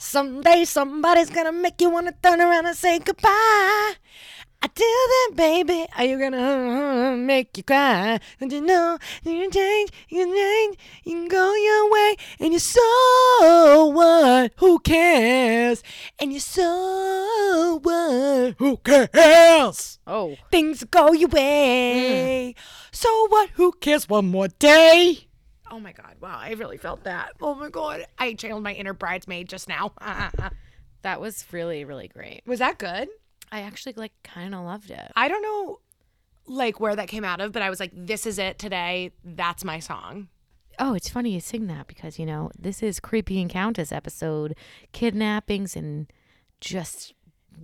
Someday somebody's gonna make you wanna turn around and say goodbye. Until then, baby, are you gonna uh, make you cry? Don't you know you can change, you can change, you can go your way, and you're so what? Who cares? And you're so what? Who cares? Oh. Things go your way. So what? Who cares? One more day. Oh my God! Wow, I really felt that. Oh my God, I channeled my inner bridesmaid just now. That was really, really great. Was that good? I actually like kind of loved it. I don't know like where that came out of, but I was like, this is it today. That's my song. Oh, it's funny you sing that because, you know, this is Creepy Encounters episode kidnappings and just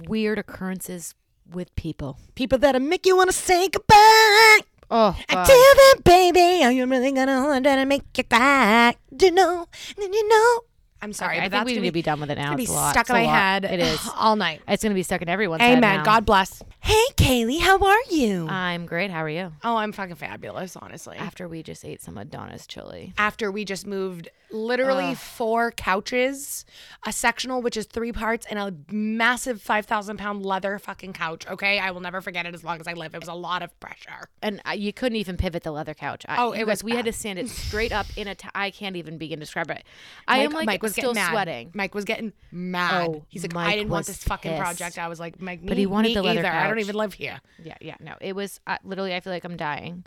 weird occurrences with people. People that'll make you want to say goodbye. Oh, then, baby, are you really gonna hold on and make you cry? Do you know? Do you know? I'm sorry, I but think we gonna need to be done with it now. gonna be lot. stuck It's in my lot. head. It is. all night. It's going to be stuck in everyone's head Amen. God bless. Hey, Kaylee, how are you? I'm great. How are you? oh, I'm fucking fabulous, honestly. After we just ate some Adonis chili. after we just moved literally four couches, a sectional, which is three parts, and a massive 5,000 pound leather fucking couch. Okay. I will never forget it as long as I live. It was a lot of pressure. And I, you couldn't even pivot the leather couch. I, Oh, it guys, was we had to stand it straight up in a. T- I can't even begin to describe it. I Mike, am like Mike was still mad. sweating. Mike was getting mad. Oh, He's like, Mike I didn't want this fucking pissed. project. I was like, Mike, But he wanted me the leather either. I don't even live here. Yeah, yeah, no. It was uh, literally. I feel like I'm dying.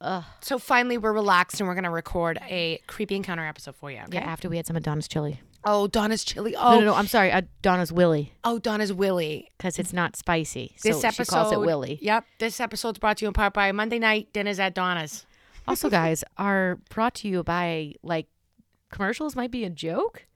Ugh. So finally, we're relaxed and we're gonna record a creepy encounter episode for you. Okay? Yeah, after we had some Adonis chili. Oh, Donna's chili. Oh, No, no, no. I'm sorry. Donna's Willie oh, Donna's Willie. because it's not spicy. So This she episode calls it Willie. Yep. This episode's brought to you in part by Monday Night Dinners at Donna's. Also, guys, are brought to you by like commercials might be a joke,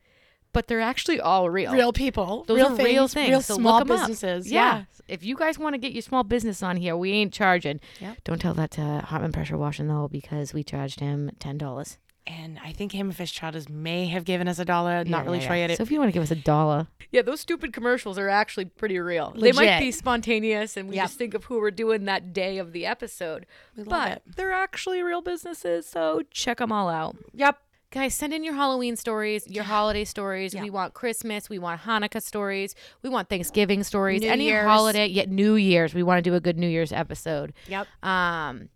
but they're actually all real. Real people. Those real are real things. Real so small look 'em up. businesses. Yeah. If you guys want to get your small business on here, we ain't charging. Yep. Don't tell that to Hotman Pressure Washing though, because we charged him ten dollars. And I think Ham and Fish Chowders may have given us a dollar. Not really sure yet. So if you want to give us a dollar, yeah, those stupid commercials are actually pretty real. They might be spontaneous, and we Yep. just think of who we're doing that day of the episode. love but it. they're actually real businesses, so check them all out. Yep. Guys, send in your Halloween stories, your holiday stories. Yeah. We want Christmas. We want Hanukkah stories. We want Thanksgiving stories. New any Year's. holiday, yet New Year's. We want to do a good New Year's episode. Yep. Um,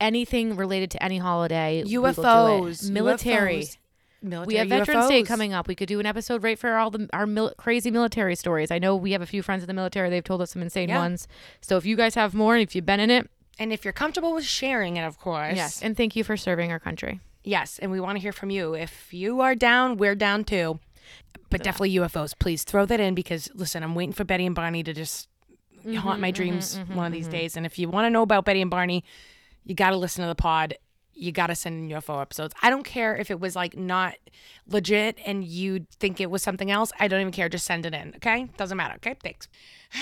anything related to any holiday. we will do it. UFOs. military. UFOs. Military We have Veterans Day coming up. We could do an episode right for all the our mil- crazy military stories. I know we have a few friends in the military. They've told us some insane Yeah. ones. So if you guys have more, and if you've been in it, And if you're comfortable with sharing it, of course. yes. And thank you for serving our country. Yes. And we want to hear from you. If you are down, we're down too. But definitely UFOs. Please throw that in because, listen, I'm waiting for Betty and Barney to just mm-hmm, haunt my mm-hmm, dreams mm-hmm, one of these days. And if you want to know about Betty and Barney, you got to listen to the pod. You got to send in UFO episodes. I don't care if it was like not legit and you think it was something else. I don't even care. Just send it in. Okay. Doesn't matter. Okay. Thanks.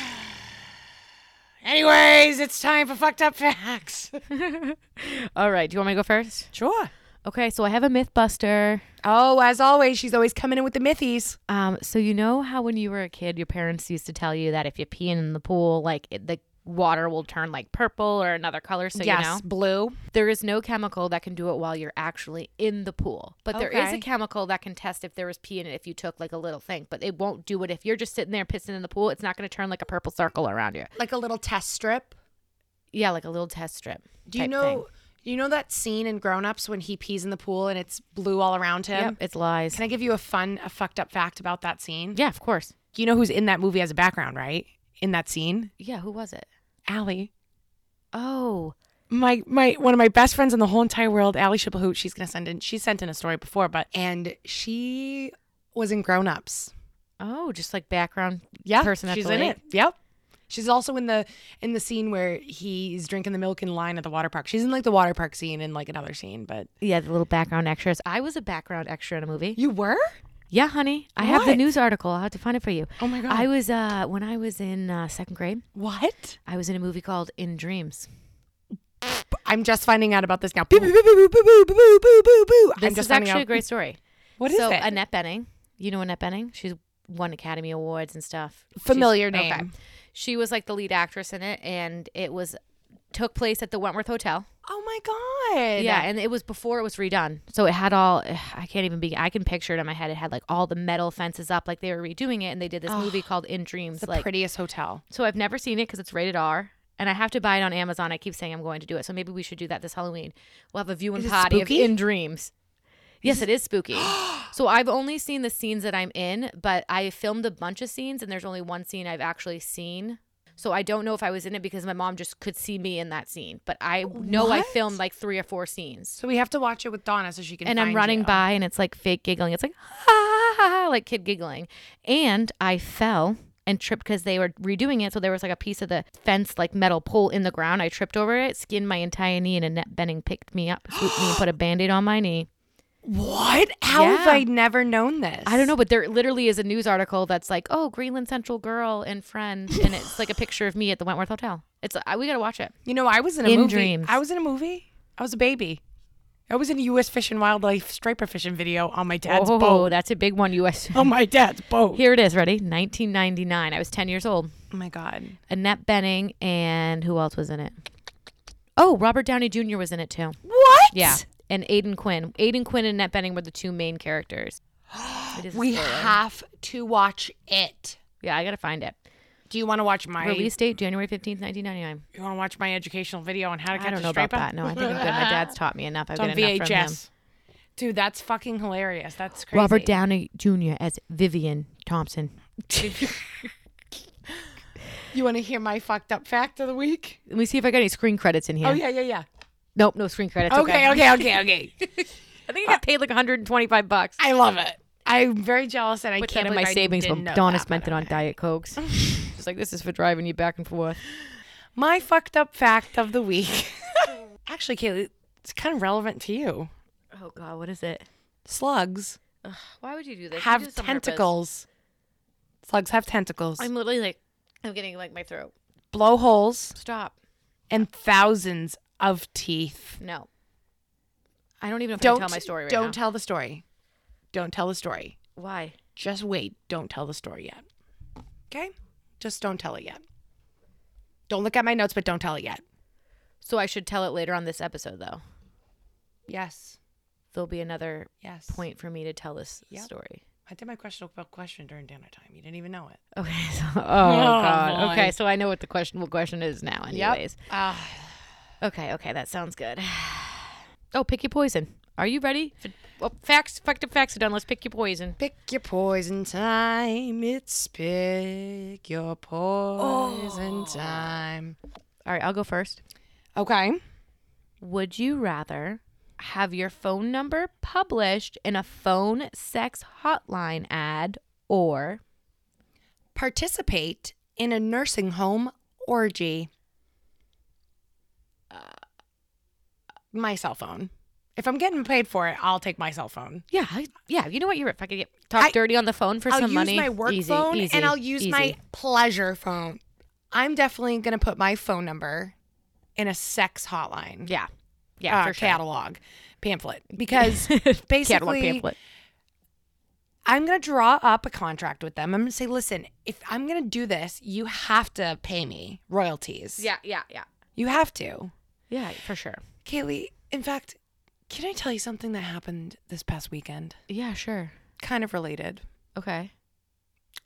Anyways, it's time for fucked up facts. All right. Do you want me to go first? Sure. Okay. So I have a MythBuster. Oh, as always, she's always coming in with the mythies. Um, so you know how when you were a kid, your parents used to tell you that if you pee in the pool, like it, the water will turn like purple or another color. So yes, you know blue. there is no chemical that can do it while you're actually in the pool, but there is a chemical that can test if there was pee in it if you took like a little thing. But it won't do it if you're just sitting there pissing in the pool. It's not going to turn like a purple circle around you. Like a little test strip. Yeah, like a little test strip. Do you know? thing. You know that scene in Grown Ups when he pees in the pool and it's blue all around him. Yep, it's lies. Can I give you a fun, a fucked up fact about that scene? yeah, of course. You know who's in that movie as a background, right? In that scene, Yeah, who was it? Allie. Oh, My my one of my best friends in the whole entire world, Allie Shiplehoot. She's gonna send in. She sent in a story before, but and she was in Grown Ups. oh, just like background Yeah, person at she's in it. Yep. She's also in the in the scene where he's drinking the milk in line at the water park. She's in like the water park scene and like another scene, but Yeah, the little background extras. I was a background extra in a movie. you were? Yeah, honey. I have the news article. I'll have to find it for you. Oh my god. I was uh when I was in uh, second grade. what? I was in a movie called In Dreams. I'm just finding out about this now. Boo, boo, boo, boo, boo, boo, boo, boo, boo, boo, boo. This I'm just is actually out. a great story. What is so it? Annette Bening, you know Annette Bening? She's won Academy Awards and stuff. She's- Familiar okay. She was like the lead actress in it, and it was took place at the Wentworth Hotel. Oh my god. Yeah, and it was before it was redone. So it had all I can't even be I can picture it in my head. It had like all the metal fences up like they were redoing it and they did this movie called In Dreams the like prettiest hotel. So I've never seen it cuz it's rated R and I have to buy it on Amazon. I keep saying I'm going to do it. So maybe we should do that this Halloween. We'll have a viewing Is it party spooky? of In Dreams. Yes, it is spooky. so I've only seen the scenes that I'm in, but I filmed a bunch of scenes and there's only one scene I've actually seen. So I don't know if I was in it because my mom just could see me in that scene. But I oh, know I filmed like three or four scenes. So we have to watch it with Donna so she can. and I'm running you. by and it's like fake giggling. It's like ha ha ha, ha like kid giggling. And I fell and tripped because they were redoing it. So there was like a piece of the fence, like metal pole in the ground. I tripped over it, skinned my entire knee, and Annette Bening picked me up, swooped me, and put a band aid on my knee. What? How have I never known this? I don't know, but there literally is a news article that's like, "Oh, Greenland Central girl and friend," and it's like a picture of me at the Wentworth Hotel. It's uh, we gotta watch it. You know, I was in a In movie. dreams. I was in a movie. I was a baby. I was in a U.S. Fish and Wildlife striper fishing video on my dad's oh, boat. that's a big one, U.S. On my dad's boat. Here it is. Ready? 1999. I was 10 years old. Oh my god. Annette Bening and who else was in it? Oh, Robert Downey Jr. was in it too. What? Yeah, and Aidan Quinn. Aidan Quinn and Annette Bening were the two main characters. A We spoiler. have to watch it. Yeah, I gotta find it. Do you want to watch my Release date January 15th, 1999. You want to watch my educational video on how to catch I don't a know about that. No, I think I'm good. My dad's taught me enough. I've got enough from him. Dude, that's fucking hilarious. That's crazy. Robert Downey Jr. as Vivian Thompson. You want to hear my fucked up fact of the week? Let me see if I got any screen credits in here. Oh yeah, yeah, yeah. Nope, no screen credits. Okay, okay, okay, okay. I think I got paid like 125 bucks. I love it. I'm very jealous, and I Put can't that in my I savings know Donna spent it on Diet Cokes. She's like, this is for driving you back and forth. My fucked up fact of the week. Actually, Kaylee, it's kind of relevant to you. Oh God, what is it? Slugs Why would you do this? Do have purpose. tentacles. Slugs have tentacles. I'm literally like, I'm getting like my throat. blowholes Stop. and thousands of teeth. No. I don't even know if I Don't can tell my story right now. Don't now. tell the story. Don't tell the story. Why? Just wait. Don't tell the story yet. Okay? Just don't tell it yet. Don't look at my notes, but don't tell it yet. So I should tell it later on this episode, though. Yes. There'll be another Yes. point for me to tell this Yep. story. I did my question questionable question during dinner time. You didn't even know it. Okay. So, oh, God. boy. Okay. So I know what the questionable question is now. Anyways. Ah. Okay. Okay. That sounds good. Oh, pick your poison. Are you ready? For, well, facts. Fucked up facts are done. Let's pick your poison. Pick your poison time. It's pick your poison oh. time. All right. I'll go first. Okay. Would you rather have your phone number published in a phone sex hotline ad or Participate in a nursing home orgy. My cell phone. If I'm getting paid for it, I'll take my cell phone. yeah, I- yeah, you know what? You're if I could get talk I- dirty on the phone for I'll some use money. my work Easy, phone easy, and I'll use my pleasure phone. I'm definitely going to put my phone number in a sex hotline. yeah, yeah, uh, for sure. catalog pamphlet because catalog basically pamphlet. I'm going to draw up a contract with them. I'm going to say, listen, if I'm going to do this, you have to pay me royalties. Yeah, yeah, yeah, You have to. yeah, for sure. Kaylee, in fact, can I tell you something that happened this past weekend? Yeah, sure. Kind of related. Okay.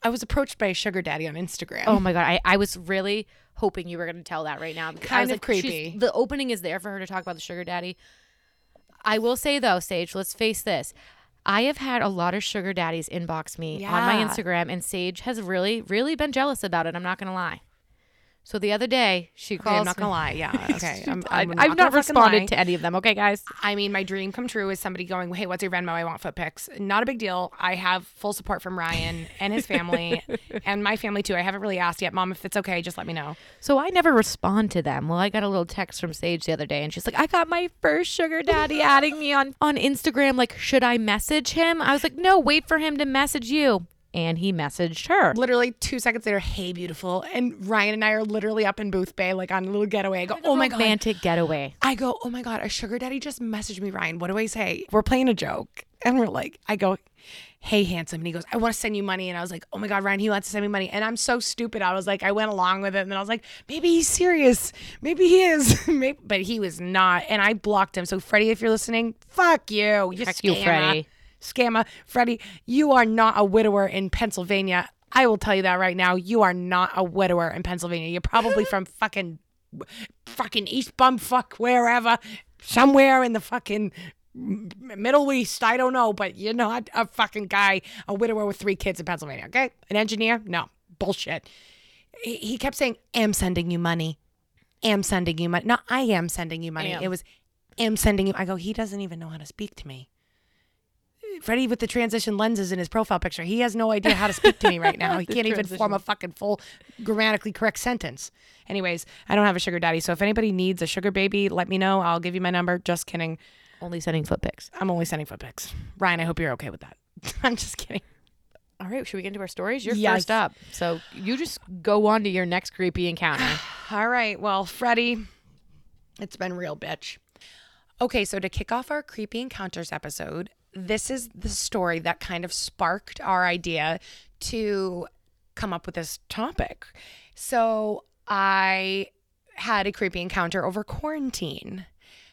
I was approached by a sugar daddy on Instagram. Oh my god, I, I was really hoping you were going to tell that right now. Because I Kind was of she's- creepy. The opening is there for her to talk about the sugar daddy. I will say though, Sage, let's face this. I have had a lot of sugar daddies inbox me on my Yeah. Instagram, and Sage has really, really been jealous about it. I'm not going to lie. So the other day, she Okay, calls. I'm not gonna lie. Yeah. Okay. I'm, I'm I've not responded to any of them. Okay, guys. I mean, my dream come true is somebody going, "Hey, what's your Venmo? I want foot pics." Not a big deal. I have full support from Ryan and his family, and my family too. I haven't really asked yet, Mom. If it's okay, just let me know. So I never respond to them. Well, I got a little text from Sage the other day, and she's like, "I got my first sugar daddy adding me on on Instagram. Like, should I message him?" I was like, "No, wait for him to message you." And he messaged her. Literally two seconds later, "Hey, beautiful," and Ryan and I are literally up in Boothbay, like on a little getaway. I go, "Oh my god." romantic getaway. I go, oh my god, a sugar daddy just messaged me, Ryan. What do I say? We're playing a joke. And we're like, I go, hey, handsome. And he goes, I want to send you money. And I was like, oh my God, Ryan, he wants to send me money. And I'm so stupid. I was like, I went along with it. And then I was like, maybe he's serious. Maybe he is. maybe, but he was not. And I blocked him. So, Freddie, if you're listening, fuck you. You Fuck you. Freddie. Scammer. Freddie, you are not a widower in Pennsylvania. I will tell you that right now. You are not a widower in Pennsylvania. You're probably from fucking, fucking East Bumfuck, wherever, somewhere in the fucking Middle East. I don't know, but you're not a fucking guy, a widower with three kids in Pennsylvania. Okay, an engineer? No, bullshit. He, kept saying, "Am sending you money, am sending you money." No, I am sending you money. Am. It was, "Am sending you." I go, he doesn't even know how to speak to me. Freddie with the transition lenses in his profile picture. He has no idea how to speak to me right now. He can't even form a fucking full grammatically correct sentence. Anyways, I don't have a sugar daddy. So if anybody needs a sugar baby, let me know. I'll give you my number. Just kidding. Only sending foot pics. I'm only sending foot pics. Ryan, I hope you're okay with that. I'm just kidding. All right, should we get into our stories? You're Yes. first up. So you just go on to your next creepy encounter. All right. Well, Freddie, it's been real, bitch. Okay, so to kick off our creepy encounters episode, this is the story that kind of sparked our idea to come up with this topic. So I had a creepy encounter over quarantine.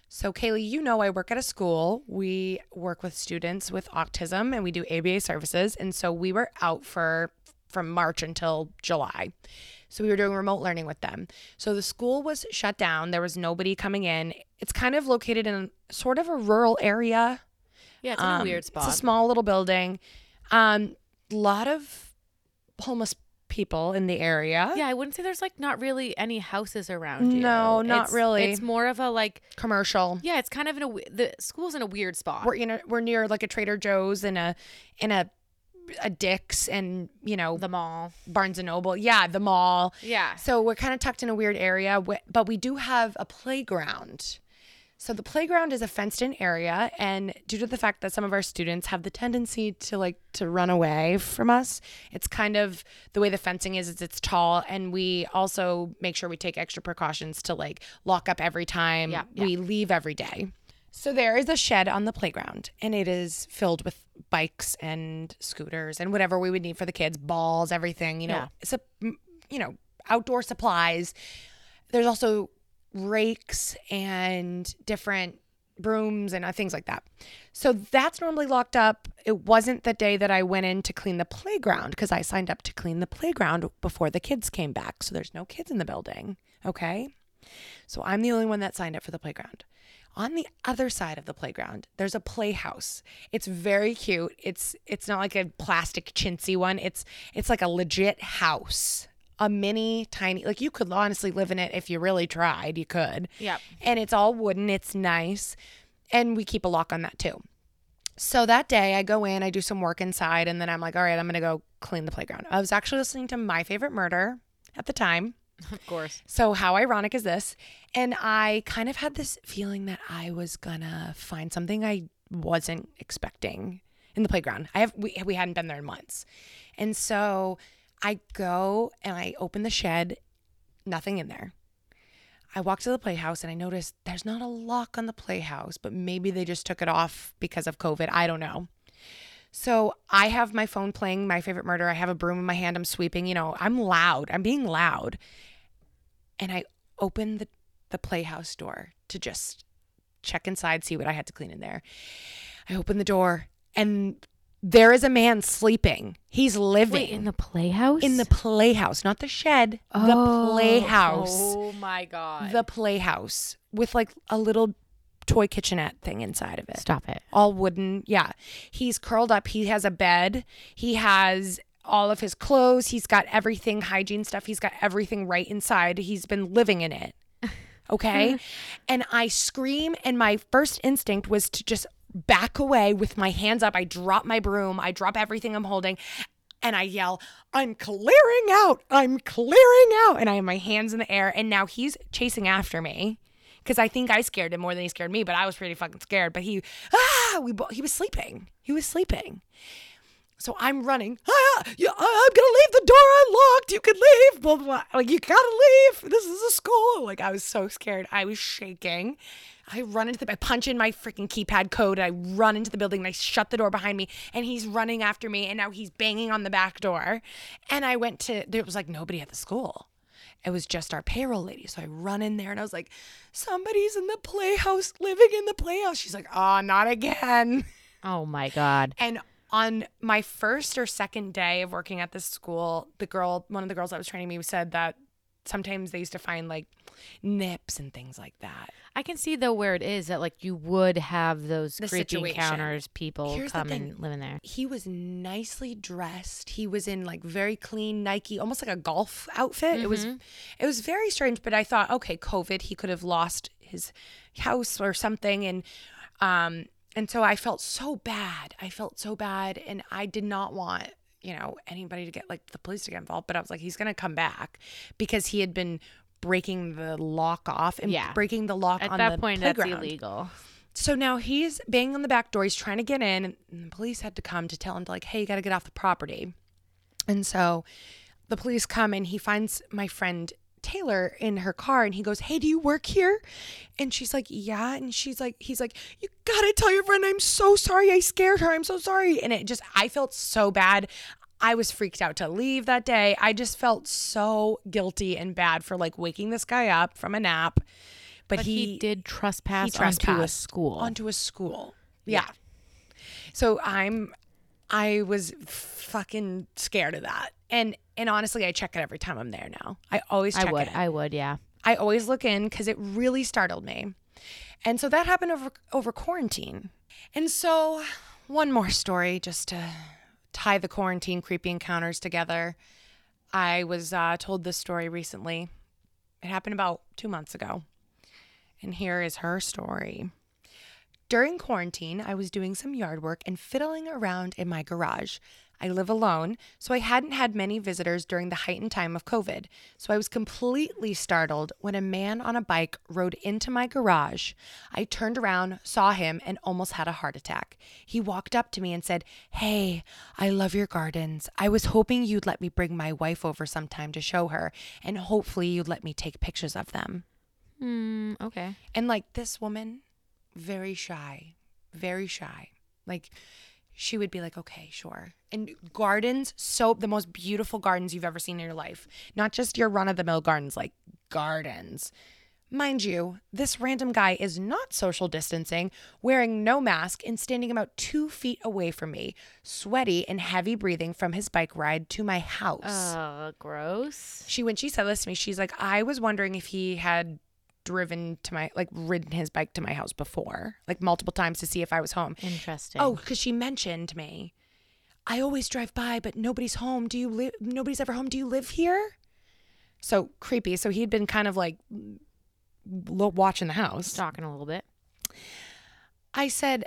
So, Kaylee, you know I work at a school. We work with students with autism and we do ABA services. And so we were out for from March until July. So we were doing remote learning with them. So the school was shut down. There was nobody coming in. It's kind of located in sort of a rural area. Yeah, it's in a weird spot. It's a small little building. Um, lot of homeless people in the area. yeah, I wouldn't say there's like not really any houses around you. No, not It's- really. It's more of a like Commercial. yeah, it's kind of in a the school's in a weird spot. We're in a, we're near like a Trader Joe's and a in a a Dick's and you know the mall. Barnes and Noble. Yeah, the mall. Yeah. So we're kind of tucked in a weird area, but we do have a playground. So the playground is a fenced-in area, and due to the fact that some of our students have the tendency to like to run away from us, it's kind of the way the fencing is. Is it's tall, and we also make sure we take extra precautions to like lock up every time Yeah, we leave every day. So there is a shed on the playground, and it is filled with bikes and scooters and whatever we would need for the kids, balls, everything. You know, Yeah. it's a you know outdoor supplies. There's also rakes and different brooms and uh, things like that. So that's normally locked up. It wasn't the day that I went in to clean the playground because I signed up to clean the playground before the kids came back. So there's no kids in the building. Okay. So I'm the only one that signed up for the playground. On the other side of the playground, there's a playhouse. It's very cute. It's it's not like a plastic chintzy one. It's it's like a legit house. A mini tiny like you could honestly live in it if you really tried. You could. Yep. And it's all wooden. It's nice. And we keep a lock on that too. So that day I go in, I do some work inside, and then I'm like, all right, I'm gonna go clean the playground. I was actually listening to My Favorite Murder at the time. Of course. So how ironic is this? And I kind of had this feeling that I was gonna find something I wasn't expecting in the playground. I have we we hadn't been there in months. And so I go and I open the shed, nothing in there. I walk to the playhouse and I notice there's not a lock on the playhouse, but maybe they just took it off because of COVID. I don't know. So I have my phone playing my favorite murder. I have a broom in my hand. I'm sweeping. You know, I'm loud. I'm being loud. And I open the, the playhouse door to just check inside, see what I had to clean in there. I open the door and there is a man sleeping. He's living Wait, in the playhouse? in the playhouse, not the shed, the Oh, playhouse. Oh my god. The playhouse with like a little toy kitchenette thing inside of it Stop it. all wooden. Yeah. He's curled up. He has a bed. He has all of his clothes. He's got everything, hygiene stuff. He's got everything right inside. He's been living in it. Okay. and I scream, and my first instinct was to just back away with my hands up. I drop my broom, I drop everything I'm holding. And I yell, I'm clearing out. I'm clearing out. And I have my hands in the air. And now he's chasing after me because I think I scared him more than he scared me, but I was pretty fucking scared. But he, ah, we, he was sleeping. He was sleeping. So I'm running. Ah, I'm gonna leave the door unlocked. You can leave. Blah, blah, blah. Like you gotta leave. This is a school. Like I was so scared. I was shaking. I run into the I punch in my freaking keypad code. and I run into the building and I shut the door behind me and he's running after me and now he's banging on the back door. And I went to there was like nobody at the school. It was just our payroll lady. So I run in there and I was like, somebody's in the playhouse, living in the playhouse. She's like, oh, not again. Oh my God. And on my first or second day of working at this school, the girl, one of the girls that was training me said that sometimes they used to find like nips and things like that. I can see though where it is that like you would have those The creepy situation. encounters, people Here's come and live in there. He was nicely dressed. He was in like very clean Nike, almost like a golf outfit. It was it was very strange, but I thought, okay, COVID, he could have lost his house or something and um and so I felt so bad. I felt so bad and I did not want you know anybody to get like the police to get involved but i was like he's gonna come back because he had been breaking the lock off and Yeah. breaking the lock At on that the point, playground. that's illegal. So now he's banging on the back door. He's trying to get in, and the police had to come to tell him, to like, hey, you got to get off the property. And so the police come, and he finds my friend Taylor in her car, and he goes, hey, do you work here? And she's like, yeah. And she's like, he's like, you got to tell your friend, I'm so sorry. I scared her. I'm so sorry. And it just, I felt so bad. I was freaked out to leave that day. I just felt so guilty and bad for like waking this guy up from a nap. But, But he, did trespass, he onto a school. onto a school. Yeah. So I'm I was fucking scared of that. And and honestly, I check it every time I'm there now. I always check it. I would. it. I would. Yeah. I always look in cuz it really startled me. And so that happened over over quarantine. And so one more story just to tie the quarantine creepy encounters together. I was uh, told this story recently. It happened about two months ago. And here is her story. During quarantine, I was doing some yard work and fiddling around in my garage. I live alone, so I hadn't had many visitors during the heightened time of COVID. So I was completely startled when a man on a bike rode into my garage. I turned around, saw him, and almost had a heart attack. He walked up to me and said, Hey, I love your gardens. I was hoping you'd let me bring my wife over sometime to show her, and hopefully you'd let me take pictures of them. Mm, okay. And like this woman, very shy, very shy. Like she would be like, okay, sure. And gardens, so the most beautiful gardens you've ever seen in your life. Not just your run of the mill gardens, like gardens. Mind you, this random guy is not social distancing, wearing no mask, and standing about two feet away from me, sweaty and heavy breathing from his bike ride to my house Uh, gross. she when she said this to me she's like i was wondering if he had driven to my like ridden his bike to my house before like multiple times to see if i was home. Interesting. oh because she mentioned me. I always drive by but nobody's home. Do you live nobody's ever home. Do you live here? So creepy. So he'd been kind of like watching the house. Talking a little bit. I said,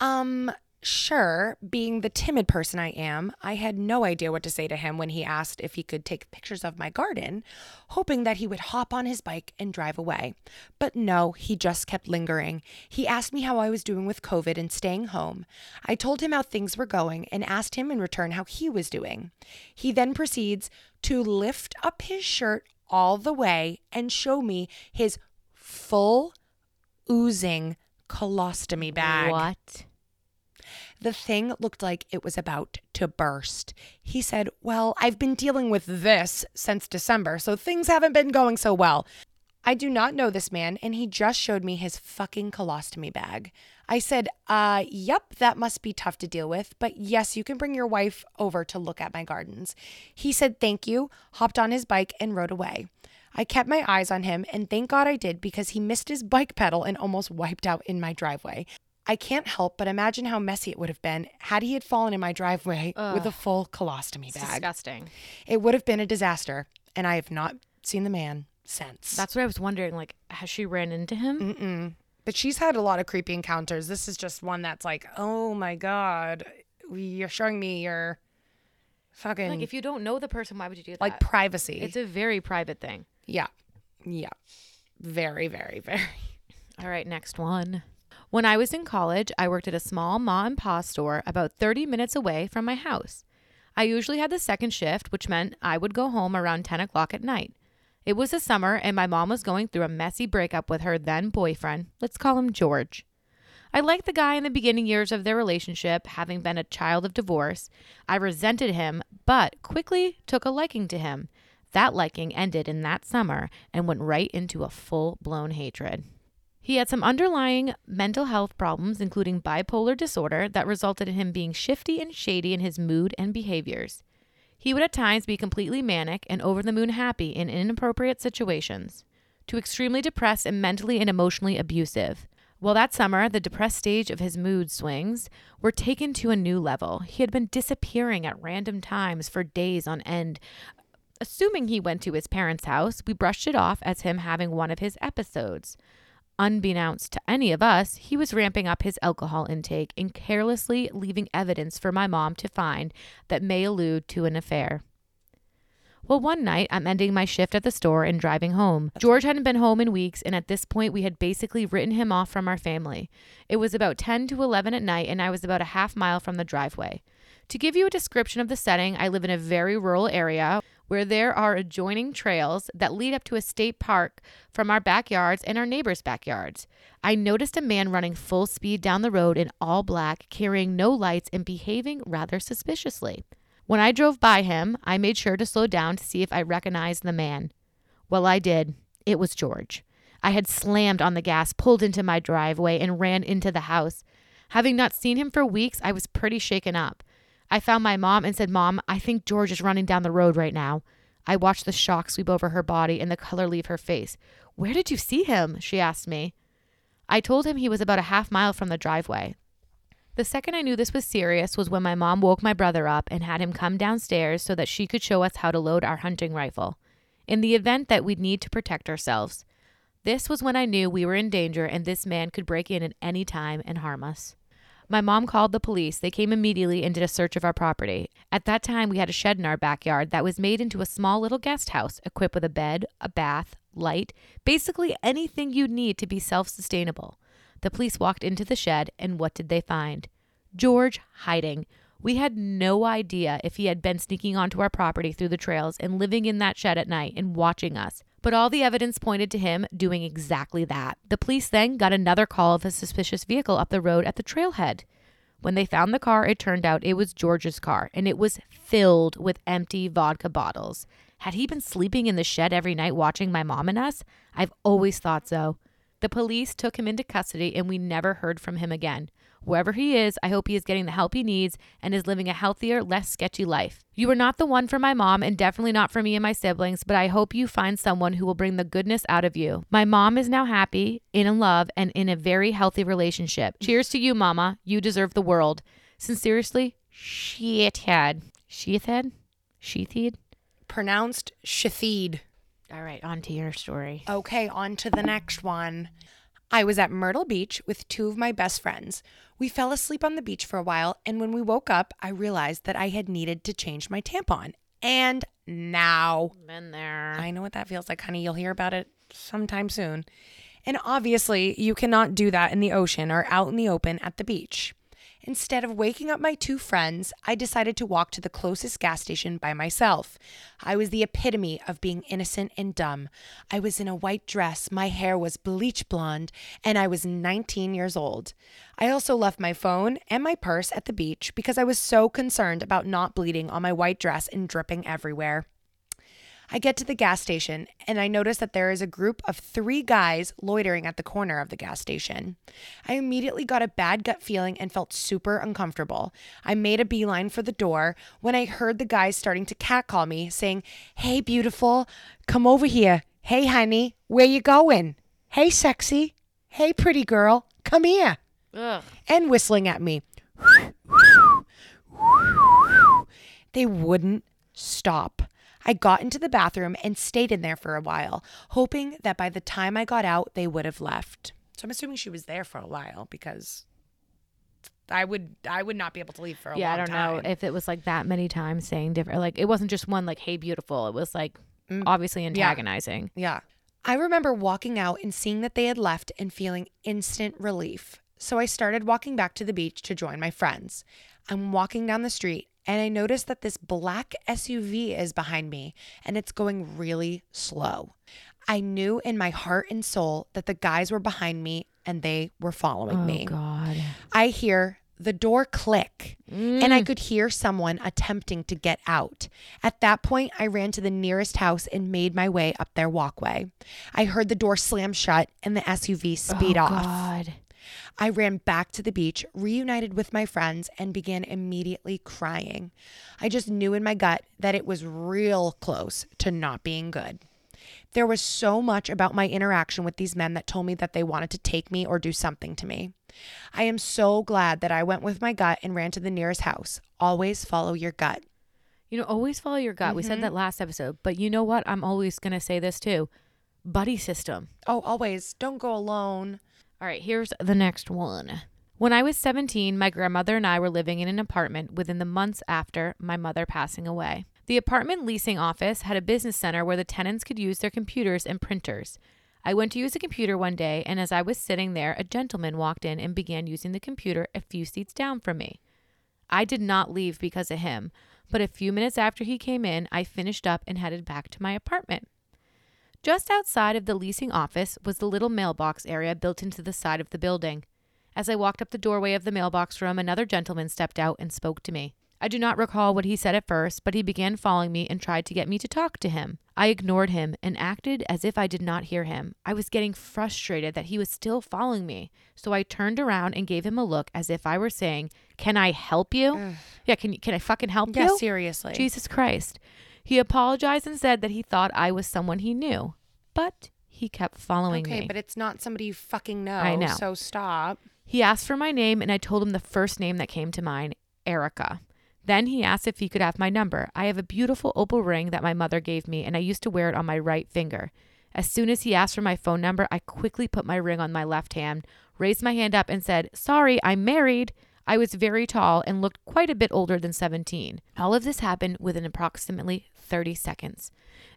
um, sure. Being the timid person I am, I had no idea what to say to him when he asked if he could take pictures of my garden, hoping that he would hop on his bike and drive away. But no, he just kept lingering. He asked me how I was doing with COVID and staying home. I told him how things were going and asked him in return how he was doing. He then proceeds to lift up his shirt all the way and show me his full oozing colostomy bag. What? The thing looked like it was about to burst. He said, Well, I've been dealing with this since December, so things haven't been going so well. I do not know this man, and he just showed me his fucking colostomy bag. I said, uh, yep, that must be tough to deal with, but yes, you can bring your wife over to look at my gardens. He said thank you, hopped on his bike, and rode away. I kept my eyes on him, and thank God I did because he missed his bike pedal and almost wiped out in my driveway. I can't help but imagine how messy it would have been had he had fallen in my driveway with a full colostomy It's bag. disgusting. It would have been a disaster, and I have not seen the man since. That's what I was wondering. Like, has she ran into him? Mm-mm. But she's had a lot of creepy encounters. This is just one that's like, oh my god, you're showing me your fucking like, if you don't know the person, why would you do that? Like privacy. it's a very private thing. yeah, yeah, very, very, very. All right, next one. When I was in college, I worked at a small ma and pa store about 30 minutes away from my house. I usually had the second shift, which meant I would go home around 10 o'clock at night. It was the summer, and my mom was going through a messy breakup with her then boyfriend. Let's call him George. I liked the guy in the beginning years of their relationship, having been a child of divorce. I resented him, but quickly took a liking to him. That liking ended in that summer and went right into a full blown hatred. He had some underlying mental health problems, including bipolar disorder, that resulted in him being shifty and shady in his mood and behaviors. He would at times be completely manic and over the moon happy in inappropriate situations, to extremely depressed and mentally and emotionally abusive. Well, that summer, the depressed stage of his mood swings were taken to a new level. He had been disappearing at random times for days on end. Assuming he went to his parents' house, we brushed it off as him having one of his episodes. Unbeknownst to any of us, he was ramping up his alcohol intake and carelessly leaving evidence for my mom to find that may allude to an affair. Well, one night I'm ending my shift at the store and driving home. George hadn't been home in weeks, and at this point we had basically written him off from our family. It was about 10 to 11 at night, and I was about a half mile from the driveway. To give you a description of the setting, I live in a very rural area where there are adjoining trails that lead up to a state park from our backyards and our neighbors' backyards. I noticed a man running full speed down the road in all black, carrying no lights and behaving rather suspiciously. When I drove by him, I made sure to slow down to see if I recognized the man. Well, I did. It was George. I had slammed on the gas, pulled into my driveway, and ran into the house. Having not seen him for weeks, I was pretty shaken up. I found my mom and said, Mom, I think George is running down the road right now. I watched the shock sweep over her body and the color leave her face. Where did you see him? she asked me. I told him he was about a half mile from the driveway. The second I knew this was serious was when my mom woke my brother up and had him come downstairs so that she could show us how to load our hunting rifle, in the event that we'd need to protect ourselves. This was when I knew we were in danger and this man could break in at any time and harm us. My mom called the police. They came immediately and did a search of our property. At that time, we had a shed in our backyard that was made into a small little guest house equipped with a bed, a bath, light, basically anything you'd need to be self sustainable. The police walked into the shed, and what did they find? George hiding. We had no idea if he had been sneaking onto our property through the trails and living in that shed at night and watching us. But all the evidence pointed to him doing exactly that. The police then got another call of a suspicious vehicle up the road at the trailhead. When they found the car, it turned out it was George's car, and it was filled with empty vodka bottles. Had he been sleeping in the shed every night watching my mom and us? I've always thought so. The police took him into custody, and we never heard from him again. Wherever he is, I hope he is getting the help he needs and is living a healthier, less sketchy life. You are not the one for my mom and definitely not for me and my siblings, but I hope you find someone who will bring the goodness out of you. My mom is now happy, in love, and in a very healthy relationship. Cheers to you, mama. You deserve the world. Sincerely, shithead. Sheathhead? Sheathhead? Pronounced Shathid. All right, on to your story. Okay, on to the next one. I was at Myrtle Beach with two of my best friends. We fell asleep on the beach for a while, and when we woke up, I realized that I had needed to change my tampon. And now, Been there. I know what that feels like, honey. You'll hear about it sometime soon. And obviously, you cannot do that in the ocean or out in the open at the beach. Instead of waking up my two friends, I decided to walk to the closest gas station by myself. I was the epitome of being innocent and dumb. I was in a white dress, my hair was bleach blonde, and I was 19 years old. I also left my phone and my purse at the beach because I was so concerned about not bleeding on my white dress and dripping everywhere. I get to the gas station and I notice that there is a group of three guys loitering at the corner of the gas station. I immediately got a bad gut feeling and felt super uncomfortable. I made a beeline for the door when I heard the guys starting to catcall me, saying, Hey, beautiful, come over here. Hey, honey, where you going? Hey, sexy. Hey, pretty girl, come here. Ugh. And whistling at me. They wouldn't stop. I got into the bathroom and stayed in there for a while, hoping that by the time I got out, they would have left. So I'm assuming she was there for a while because I would I would not be able to leave for a yeah, I don't time. know if it was like that many times saying different. Like it wasn't just one like "Hey, beautiful." It was like Mm, obviously antagonizing. Yeah. I remember walking out and seeing that they had left and feeling instant relief. So I started walking back to the beach to join my friends. I'm walking down the street and I notice that this black SUV is behind me and it's going really slow. I knew in my heart and soul that the guys were behind me and they were following me. Oh, God. I hear the door click and I mm. could hear someone attempting to get out. At that point, I ran to the nearest house and made my way up their walkway. I heard the door slam shut and the SUV speed oh, off. God. I ran back to the beach, reunited with my friends, and began immediately crying. I just knew in my gut that it was real close to not being good. There was so much about my interaction with these men that told me that they wanted to take me or do something to me. I am so glad that I went with my gut and ran to the nearest house. Always follow your gut. You know, always follow your gut. We said mm-hmm. that last episode, but you know what? I'm always going to say this too buddy system. Oh, always. Don't go alone. All right, here's the next one. When I was 17, my grandmother and I were living in an apartment within the months after my mother passing away. The apartment leasing office had a business center where the tenants could use their computers and printers. I went to use a computer one day, and as I was sitting there, a gentleman walked in and began using the computer a few seats down from me. I did not leave because of him, but a few minutes after he came in, I finished up and headed back to my apartment. Just outside of the leasing office was the little mailbox area built into the side of the building. As I walked up the doorway of the mailbox room, another gentleman stepped out and spoke to me. I do not recall what he said at first, but he began following me and tried to get me to talk to him. I ignored him and acted as if I did not hear him. I was getting frustrated that he was still following me, so I turned around and gave him a look as if I were saying, "Can I help you?" Yeah, can you can I fucking help Yeah, you? seriously. Jesus Christ. He apologized and said that he thought I was someone he knew, but he kept following Okay, me. Okay, but it's not somebody you fucking know. I know. So stop. He asked for my name, and I told him the first name that came to mind Erica. Then he asked if he could have my number. I have a beautiful opal ring that my mother gave me, and I used to wear it on my right finger. As soon as he asked for my phone number, I quickly put my ring on my left hand, raised my hand up, and said, Sorry, I'm married. I was very tall and looked quite a bit older than 17. All of this happened within approximately 30 seconds.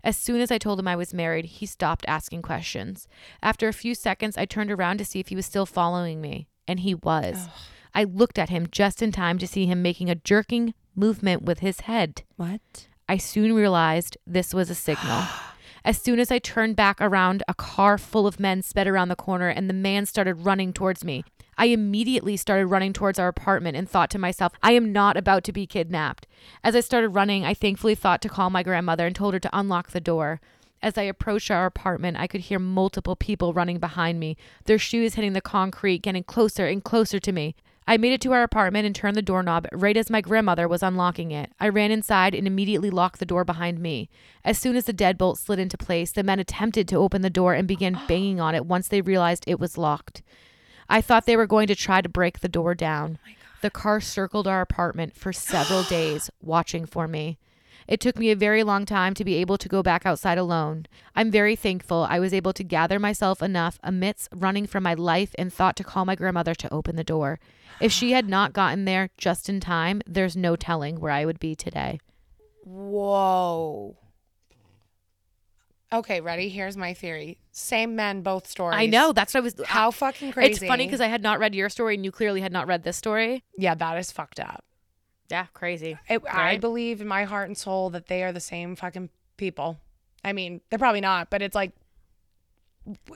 As soon as I told him I was married, he stopped asking questions. After a few seconds, I turned around to see if he was still following me, and he was. I looked at him just in time to see him making a jerking movement with his head. What? I soon realized this was a signal. As soon as I turned back around, a car full of men sped around the corner and the man started running towards me. I immediately started running towards our apartment and thought to myself, I am not about to be kidnapped. As I started running, I thankfully thought to call my grandmother and told her to unlock the door. As I approached our apartment, I could hear multiple people running behind me, their shoes hitting the concrete, getting closer and closer to me. I made it to our apartment and turned the doorknob right as my grandmother was unlocking it. I ran inside and immediately locked the door behind me. As soon as the deadbolt slid into place, the men attempted to open the door and began banging on it once they realized it was locked. I thought they were going to try to break the door down. Oh the car circled our apartment for several days, watching for me. It took me a very long time to be able to go back outside alone. I'm very thankful I was able to gather myself enough amidst running for my life and thought to call my grandmother to open the door. If she had not gotten there just in time, there's no telling where I would be today. Whoa. Okay, ready? Here's my theory. Same men, both stories. I know that's what I was. Uh, How fucking crazy. It's funny because I had not read your story and you clearly had not read this story. yeah, that is fucked up. Yeah, crazy. I Right. believe in my heart and soul that they are the same fucking people. I mean, they're probably not, but it's like,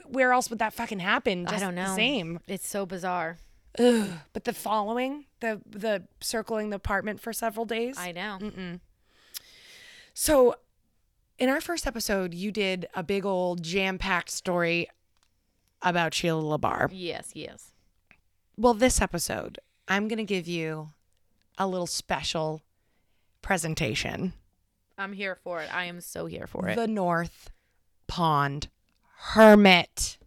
where else would that fucking happen? Just I don't The know. same. It's so bizarre. Ugh. But the following, the the circling the apartment for several days. I know. So, in our first episode, you did a big old jam packed story about Sheila LaBarre. Yes, yes. Well, this episode, I'm going to give you a little special presentation I'm here for it. I am so here for it. The North Pond Hermit.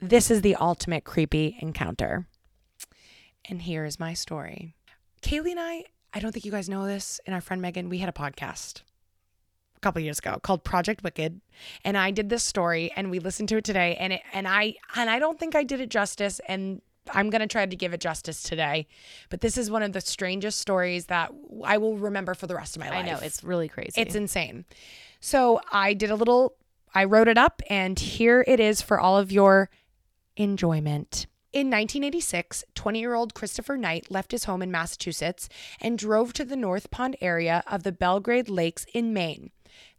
This is the ultimate creepy encounter. And here is my story. Kaylee and I, I don't think you guys know this, and our friend Megan, we had a podcast a couple years ago called Project Wicked. And I did this story and we listened to it today and it and I and I don't think I did it justice and I'm going to try to give it justice today. But this is one of the strangest stories that I will remember for the rest of my life. I know. It's really crazy. It's insane. So I did a little, I wrote it up, and here it is for all of your enjoyment. In 1986, 20 year old Christopher Knight left his home in Massachusetts and drove to the North Pond area of the Belgrade Lakes in Maine.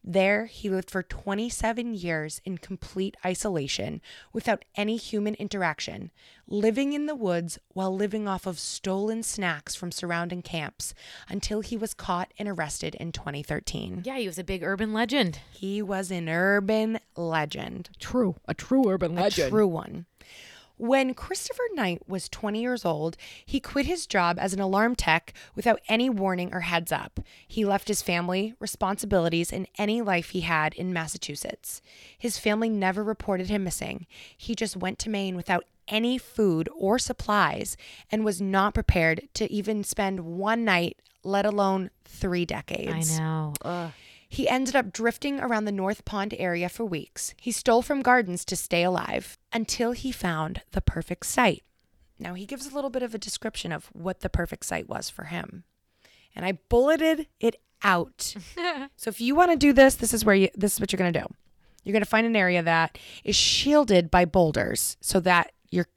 There, he lived for 27 years in complete isolation without any human interaction, living in the woods while living off of stolen snacks from surrounding camps until he was caught and arrested in 2013. Yeah, he was a big urban legend. He was an urban legend. True. A true urban legend. A true one. When Christopher Knight was 20 years old, he quit his job as an alarm tech without any warning or heads up. He left his family, responsibilities, and any life he had in Massachusetts. His family never reported him missing. He just went to Maine without any food or supplies and was not prepared to even spend one night, let alone three decades. I know. Ugh. He ended up drifting around the North Pond area for weeks. He stole from gardens to stay alive until he found the perfect site. Now, he gives a little bit of a description of what the perfect site was for him. And I bulleted it out. so if you want to do this, this is where you this is what you're going to do. You're going to find an area that is shielded by boulders so that you're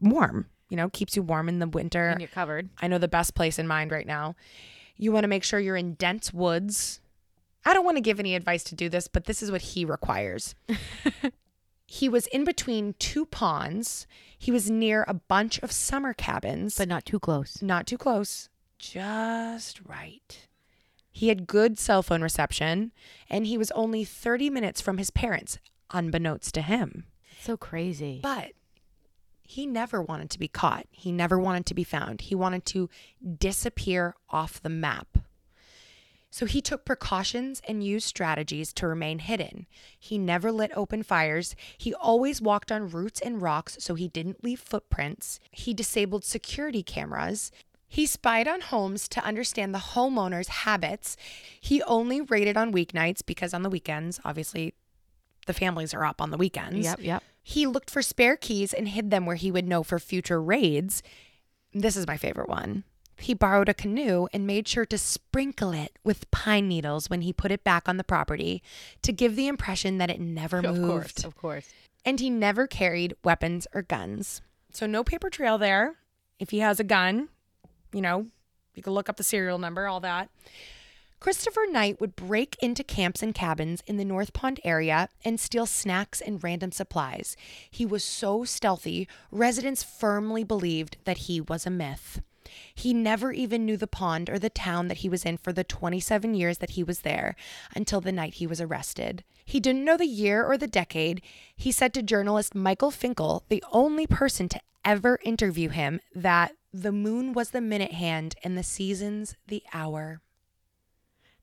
warm, you know, keeps you warm in the winter. And you're covered. I know the best place in mind right now. You want to make sure you're in dense woods. I don't want to give any advice to do this, but this is what he requires. he was in between two ponds. He was near a bunch of summer cabins, But not too close. not too close, just right. He had good cell phone reception, and he was only 30 minutes from his parents, unbeknownst to him. So crazy. But he never wanted to be caught. He never wanted to be found. He wanted to disappear off the map. So he took precautions and used strategies to remain hidden. He never lit open fires. He always walked on roots and rocks so he didn't leave footprints. He disabled security cameras. He spied on homes to understand the homeowner's habits. He only raided on weeknights because on the weekends, obviously, the families are up on the weekends. Yep, yep. He looked for spare keys and hid them where he would know for future raids. This is my favorite one. He borrowed a canoe and made sure to sprinkle it with pine needles when he put it back on the property to give the impression that it never moved. Of course. Of course. And he never carried weapons or guns. So no paper trail there. If he has a gun, you know, you can look up the serial number, all that. Christopher Knight would break into camps and cabins in the North Pond area and steal snacks and random supplies. He was so stealthy, residents firmly believed that he was a myth. He never even knew the pond or the town that he was in for the 27 years that he was there until the night he was arrested. He didn't know the year or the decade. He said to journalist Michael Finkel, the only person to ever interview him, that the moon was the minute hand and the seasons the hour.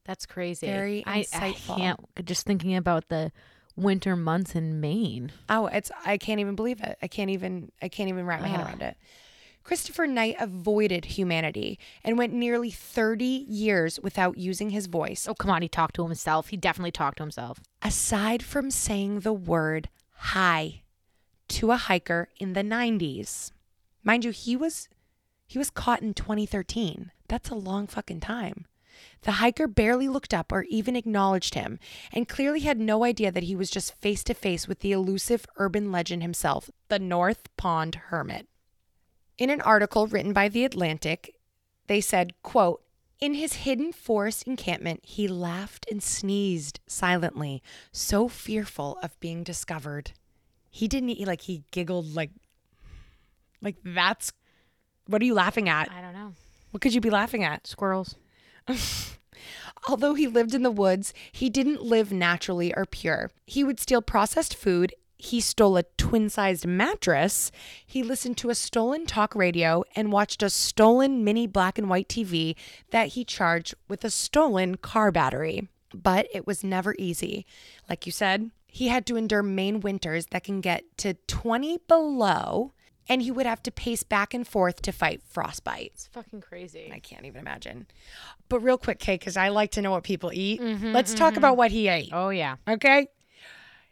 That's crazy. Very I, I insightful. can't just thinking about the winter months in Maine. Oh, it's I can't even believe it. I can't even I can't even wrap my head around it. Christopher Knight avoided humanity and went nearly 30 years without using his voice, Oh, come on. He talked to himself. He definitely talked to himself. aside from saying the word hi to a hiker in the 90s. Mind you, he was he was caught in 2013. That's a long fucking time. The hiker barely looked up or even acknowledged him, and clearly had no idea that he was just face to face with the elusive urban legend himself, the North Pond Hermit. In an article written by The Atlantic, they said, quote, in his hidden forest encampment, he laughed and sneezed silently, so fearful of being discovered. He didn't he, like he giggled like like that's what are you laughing at? I don't know. What could you be laughing at? Squirrels. Although he lived in the woods, he didn't live naturally or pure. He would steal processed food. He stole a twin sized mattress. He listened to a stolen talk radio and watched a stolen mini black and white TV that he charged with a stolen car battery. But it was never easy. Like you said, he had to endure Maine winters that can get to 20 below, and he would have to pace back and forth to fight frostbite. It's fucking crazy. I can't even imagine. But real quick, Kay, because I like to know what people eat. Mm-hmm, Let's talk mm-hmm. about what he ate. oh, yeah. Okay.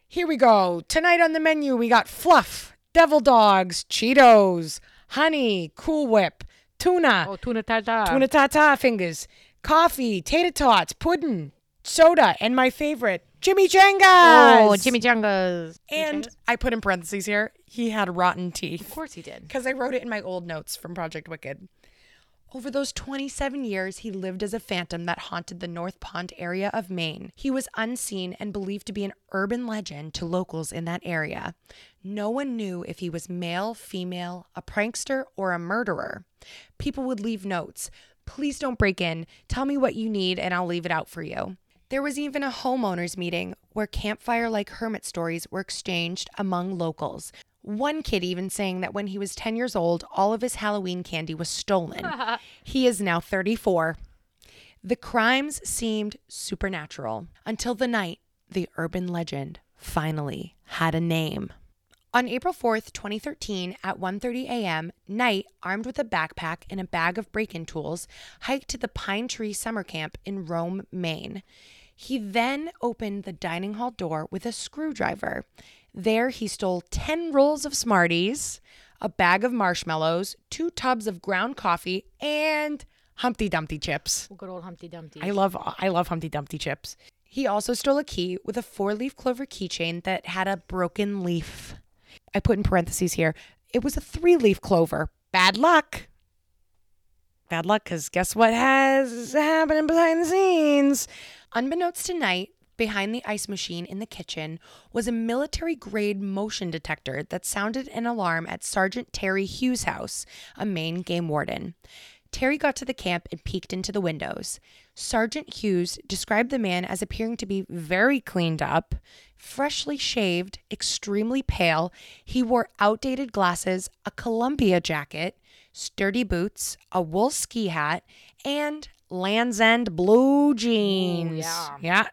Here we go. Tonight on the menu, we got fluff, devil dogs, Cheetos, honey, Cool Whip, tuna, Oh, tuna tata. tuna tata fingers, coffee, tater tots, pudding, soda and my favorite, Jimmy chimichangas. Oh, Jimmy chimichangas. And I put in parentheses here, he had rotten teeth. Of course he did. Because I wrote it in my old notes from Project Wicked. Over those 27 years, he lived as a phantom that haunted the North Pond area of Maine. He was unseen and believed to be an urban legend to locals in that area. No one knew if he was male, female, a prankster, or a murderer. People would leave notes. Please don't break in. Tell me what you need and I'll leave it out for you. There was even a homeowners meeting where campfire like hermit stories were exchanged among locals. One kid even saying that when he was 10 years old, all of his Halloween candy was stolen. he is now 34. The crimes seemed supernatural until the night the urban legend finally had a name. On April 4th, 2013, at 1:30 a.m., Knight, armed with a backpack and a bag of break-in tools, hiked to the Pine Tree Summer Camp in Rome, Maine. He then opened the dining hall door with a screwdriver. There, he stole 10 rolls of Smarties, a bag of marshmallows, two tubs of ground coffee, and Humpty Dumpty chips. Good old Humpty Dumpty. I love I love Humpty Dumpty chips. He also stole a key with a four-leaf clover keychain that had a broken leaf. I put in parentheses here. It was a three-leaf clover. Bad luck. Bad luck cuz guess what has happened behind the scenes? Unbeknownst to Knight, behind the ice machine in the kitchen was a military grade motion detector that sounded an alarm at Sergeant Terry Hughes' house, a Maine game warden. Terry got to the camp and peeked into the windows. Sergeant Hughes described the man as appearing to be very cleaned up, freshly shaved, extremely pale. He wore outdated glasses, a Columbia jacket, sturdy boots, a wool ski hat, and Lands' End blue jeans. yeah. Yeah.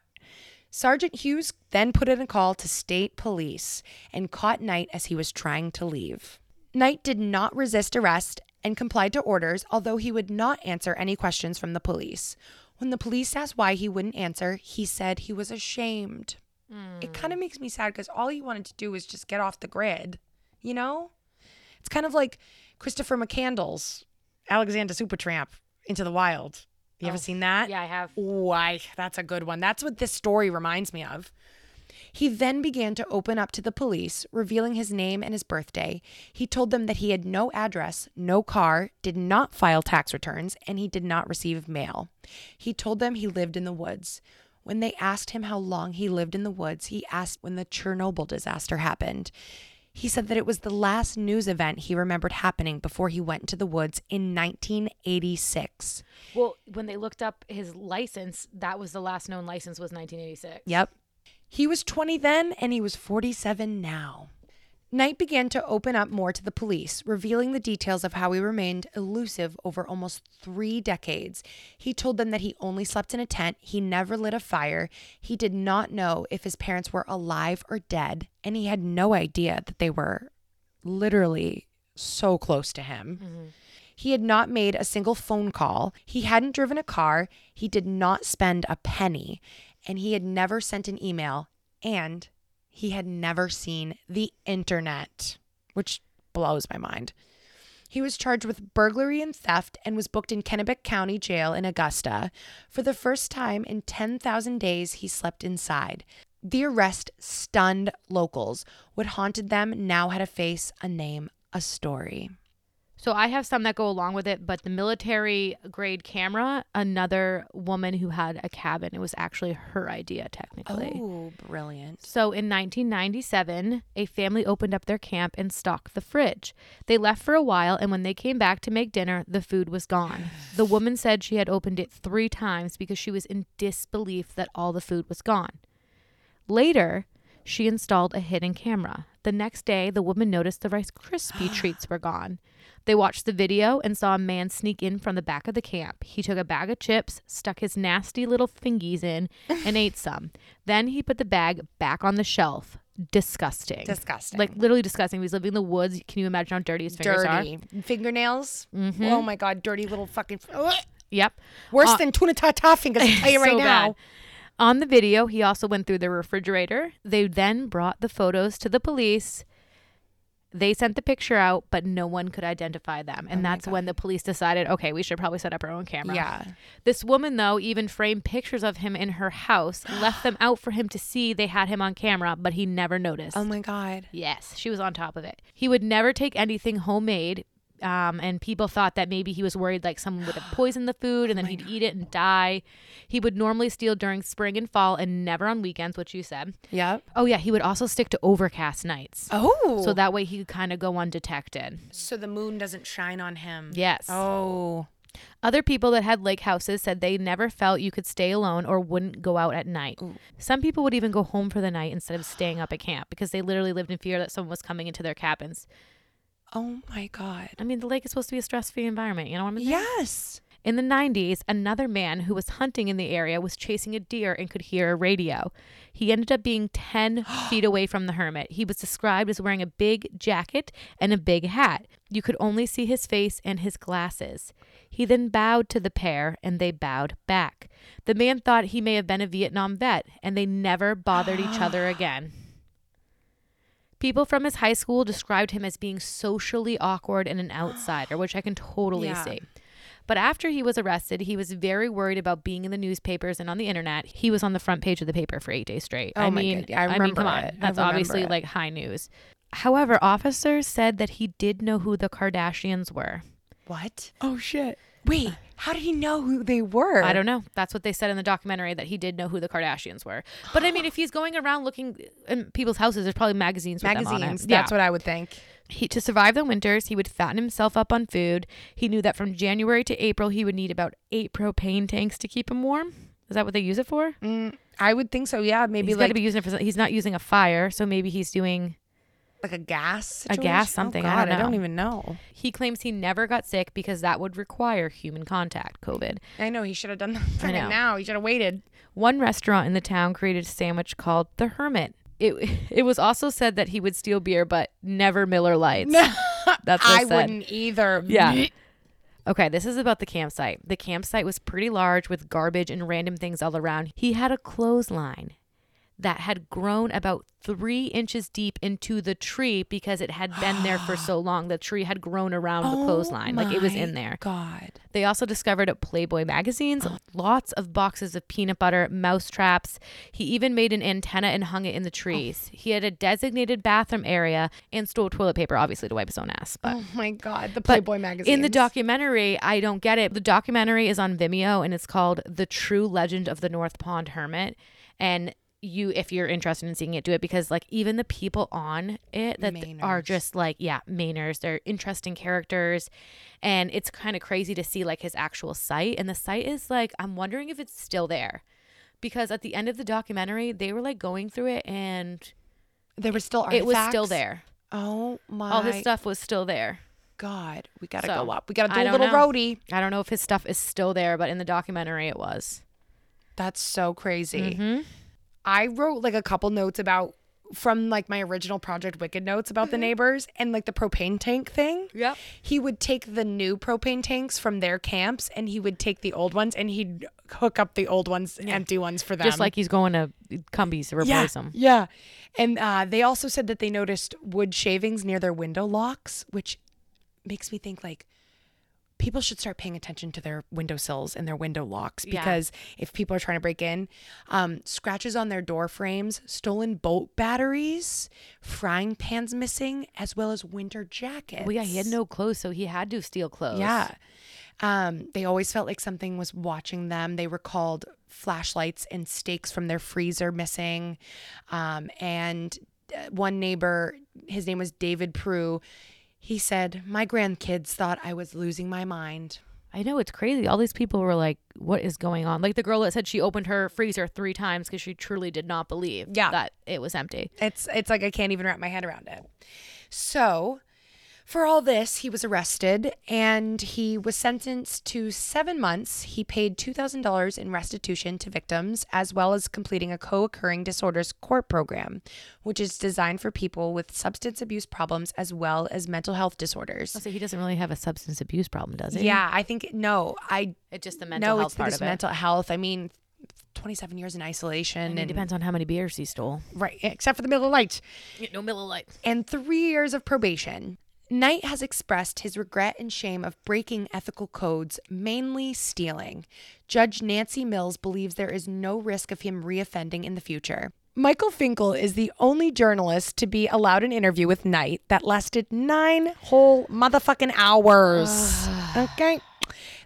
Sergeant Hughes then put in a call to state police and caught Knight as he was trying to leave. Knight did not resist arrest and complied to orders, although he would not answer any questions from the police. When the police asked why he wouldn't answer, he said he was ashamed. It hmm. kind of makes me sad because all he wanted to do was just get off the grid, you know? It's kind of like Christopher McCandless, Alexander Supertramp, Into the Wild. You ever oh, seen that? Yeah, I have. Why, that's a good one. That's what this story reminds me of. He then began to open up to the police, revealing his name and his birthday. He told them that he had no address, no car, did not file tax returns, and he did not receive mail. He told them he lived in the woods. When they asked him how long he lived in the woods, he asked when the Chernobyl disaster happened. He said that it was the last news event he remembered happening before he went into the woods in 1986. Well, when they looked up his license, that was the last known license was 1986. Yep. He was 20 then and he was 47 now. Knight began to open up more to the police, revealing the details of how he remained elusive over almost three decades. He told them that he only slept in a tent, he never lit a fire, he did not know if his parents were alive or dead, and he had no idea that they were literally so close to him. Mm-hmm. He had not made a single phone call. He hadn't driven a car. He did not spend a penny. And he had never sent an email. And he had never seen the internet, which blows my mind. He was charged with burglary and theft and was booked in Kennebec County Jail in Augusta. For the first time in 10,000 days, he slept inside. The arrest stunned locals. What haunted them now had a face, a name, a story. So I have some that go along with it, but the military grade camera, another woman who had a cabin, it was actually her idea technically. Oh, brilliant. So in 1997, a family opened up their camp and stocked the fridge. They left for a while, and when they came back to make dinner, the food was gone. The woman said she had opened it three times because she was in disbelief that all the food was gone. Later, she installed a hidden camera. The next day, the woman noticed the Rice Krispie treats were gone. They watched the video and saw a man sneak in from the back of the camp. He took a bag of chips, stuck his nasty little fingies in, and ate some. Then he put the bag back on the shelf. Disgusting. Disgusting. Like literally disgusting. He was living in the woods. Can you imagine how dirty his fingers are? dirty fingernails. Oh my god, dirty little fucking. Yep. Worse Uh, than tuna tartar fingers. I tell you right so now. bad. On the video, he also went through the refrigerator. They then brought the photos to the police. They sent the picture out, but no one could identify them. And Oh that's when the police decided, okay, we should probably set up our own camera. Yeah. This woman, though, even framed pictures of him in her house, left them out for him to see they had him on camera, but he never noticed. Oh my god. Yes, she was on top of it. He would never take anything homemade. Um, and people thought that maybe he was worried like someone would have poisoned the food and then he'd eat it and die. He would normally steal during spring and fall and never on weekends, which you said. Yep. Oh, yeah, he would also stick to overcast nights. Oh. So that way he could kind of go undetected. so the moon doesn't shine on him. Yes. Oh. Other people that had lake houses said they never felt you could stay alone or wouldn't go out at night. Some people would even go home for the night instead of staying up at camp because they literally lived in fear that someone was coming into their cabins. Oh my god. I mean, the lake is supposed to be a stress free environment. You know what I'm saying? Yes. In the 90s, another man who was hunting in the area was chasing a deer and could hear a radio. He ended up being 10 feet away from the hermit. He was described as wearing a big jacket and a big hat. You could only see his face and his glasses. He then bowed to the pair and they bowed back. The man thought he may have been a Vietnam vet and they never bothered each other again. People from his high school described him as being socially awkward and an outsider, which I can totally Yeah. see. But after he was arrested, he was very worried about being in the newspapers and on the internet. He was on the front page of the paper for eight days straight. Oh I my mean, God. Yeah, I mean, remember come on, it. I that's remember obviously it. like high news. However, officers said that he did know who the Kardashians were. What? Oh shit. Wait, how did he know who they were? I don't know. That's what they said in the documentary that he did know who the Kardashians were. But I mean, if he's going around looking in people's houses, there's probably magazines. With them on it. Magazines. Yeah. That's what I would think. He, to survive the winters, he would fatten himself up on food. He knew that from January to April, he would need about eight propane tanks to keep him warm. Is that what they use it for? Mm, I would think so. Yeah, maybe he's got like to be using it for. some- He's not using a fire, so maybe he's doing. Like a gas. A gas oh, something, Oh, I God, don't I don't even know. He claims he never got sick because that would require human contact. COVID. I know he should have done that I now. He should have waited. One restaurant in the town created a sandwich called the Hermit. It it was also said that he would steal beer, but never Miller Lites. That's what I said. wouldn't either. Yeah. Okay, this is about the campsite. The campsite was pretty large with garbage and random things all around. He had a clothesline that had grown about three inches deep into the tree because it had been there for so long. The tree had grown around the oh clothesline, like it was in Oh there. God. They also discovered at Playboy magazines lots of boxes of peanut butter, mouse traps. He even made an antenna and hung it in the oh. trees. He had a designated bathroom area and stole toilet paper, obviously, to wipe his own ass. But Oh my God. The Playboy magazine. in the documentary, I don't get it. The documentary is on Vimeo and it's called The True Legend of the North Pond Hermit. And you, if you're interested in seeing it, do it because like even the people on it that th- are just like, yeah, Mainers. They're interesting characters. And it's kind of crazy to see like his actual site. And the site is like, I'm wondering if it's still there. Because at the end of the documentary, they were like going through it and There was still artifacts. it was still there. Oh my All his stuff was still there. God. We gotta So, go up. We gotta do a little know. roadie. I don't know if his stuff is still there, but in the documentary, it was. That's so crazy. Mm-hmm. I wrote like a couple notes about from like my original Project Wicked notes about the neighbors and like the propane tank thing. Yep. He would take the new propane tanks from their camps and he would take the old ones and he'd hook up the old ones, empty ones for them. Just like he's going to Cumbies to yeah, replace them. Yeah. And uh, they also said that they noticed wood shavings near their window locks, which makes me think like people should start paying attention to their windowsills and their window locks Yeah. because if people are trying to break in, um, scratches on their door frames, stolen boat batteries, frying pans missing, as well as winter jackets. Well, yeah, he had no clothes, so he had to steal clothes. Yeah. Um, they always felt like something was watching them. They recalled flashlights and steaks from their freezer missing. Um, and uh, one neighbor, his name was David Prue, he said, My grandkids thought I was losing my mind. I know it's crazy. All these people were like, "What is going on?" Like the girl that said she opened her freezer three times because she truly did not believe Yeah. that it was empty. It's it's like I can't even wrap my head around it. So, for all this, he was arrested and he was sentenced to seven months. He paid two thousand dollars in restitution to victims, as well as completing a co-occurring disorders court program, which is designed for people with substance abuse problems as well as mental health disorders. So he doesn't really have a substance abuse problem, does he? Yeah, I think no, I it's just the mental no, health it's part just of it. mental health. I mean, 27 years in isolation. And it depends on how many beers he stole. Right, except for the Miller Lites. No Miller Lite. And three years of probation. Knight has expressed his regret and shame of breaking ethical codes, mainly stealing. Judge Nancy Mills believes there is no risk of him reoffending in the future. Michael Finkel is the only journalist to be allowed an interview with Knight that lasted nine whole motherfucking hours. okay.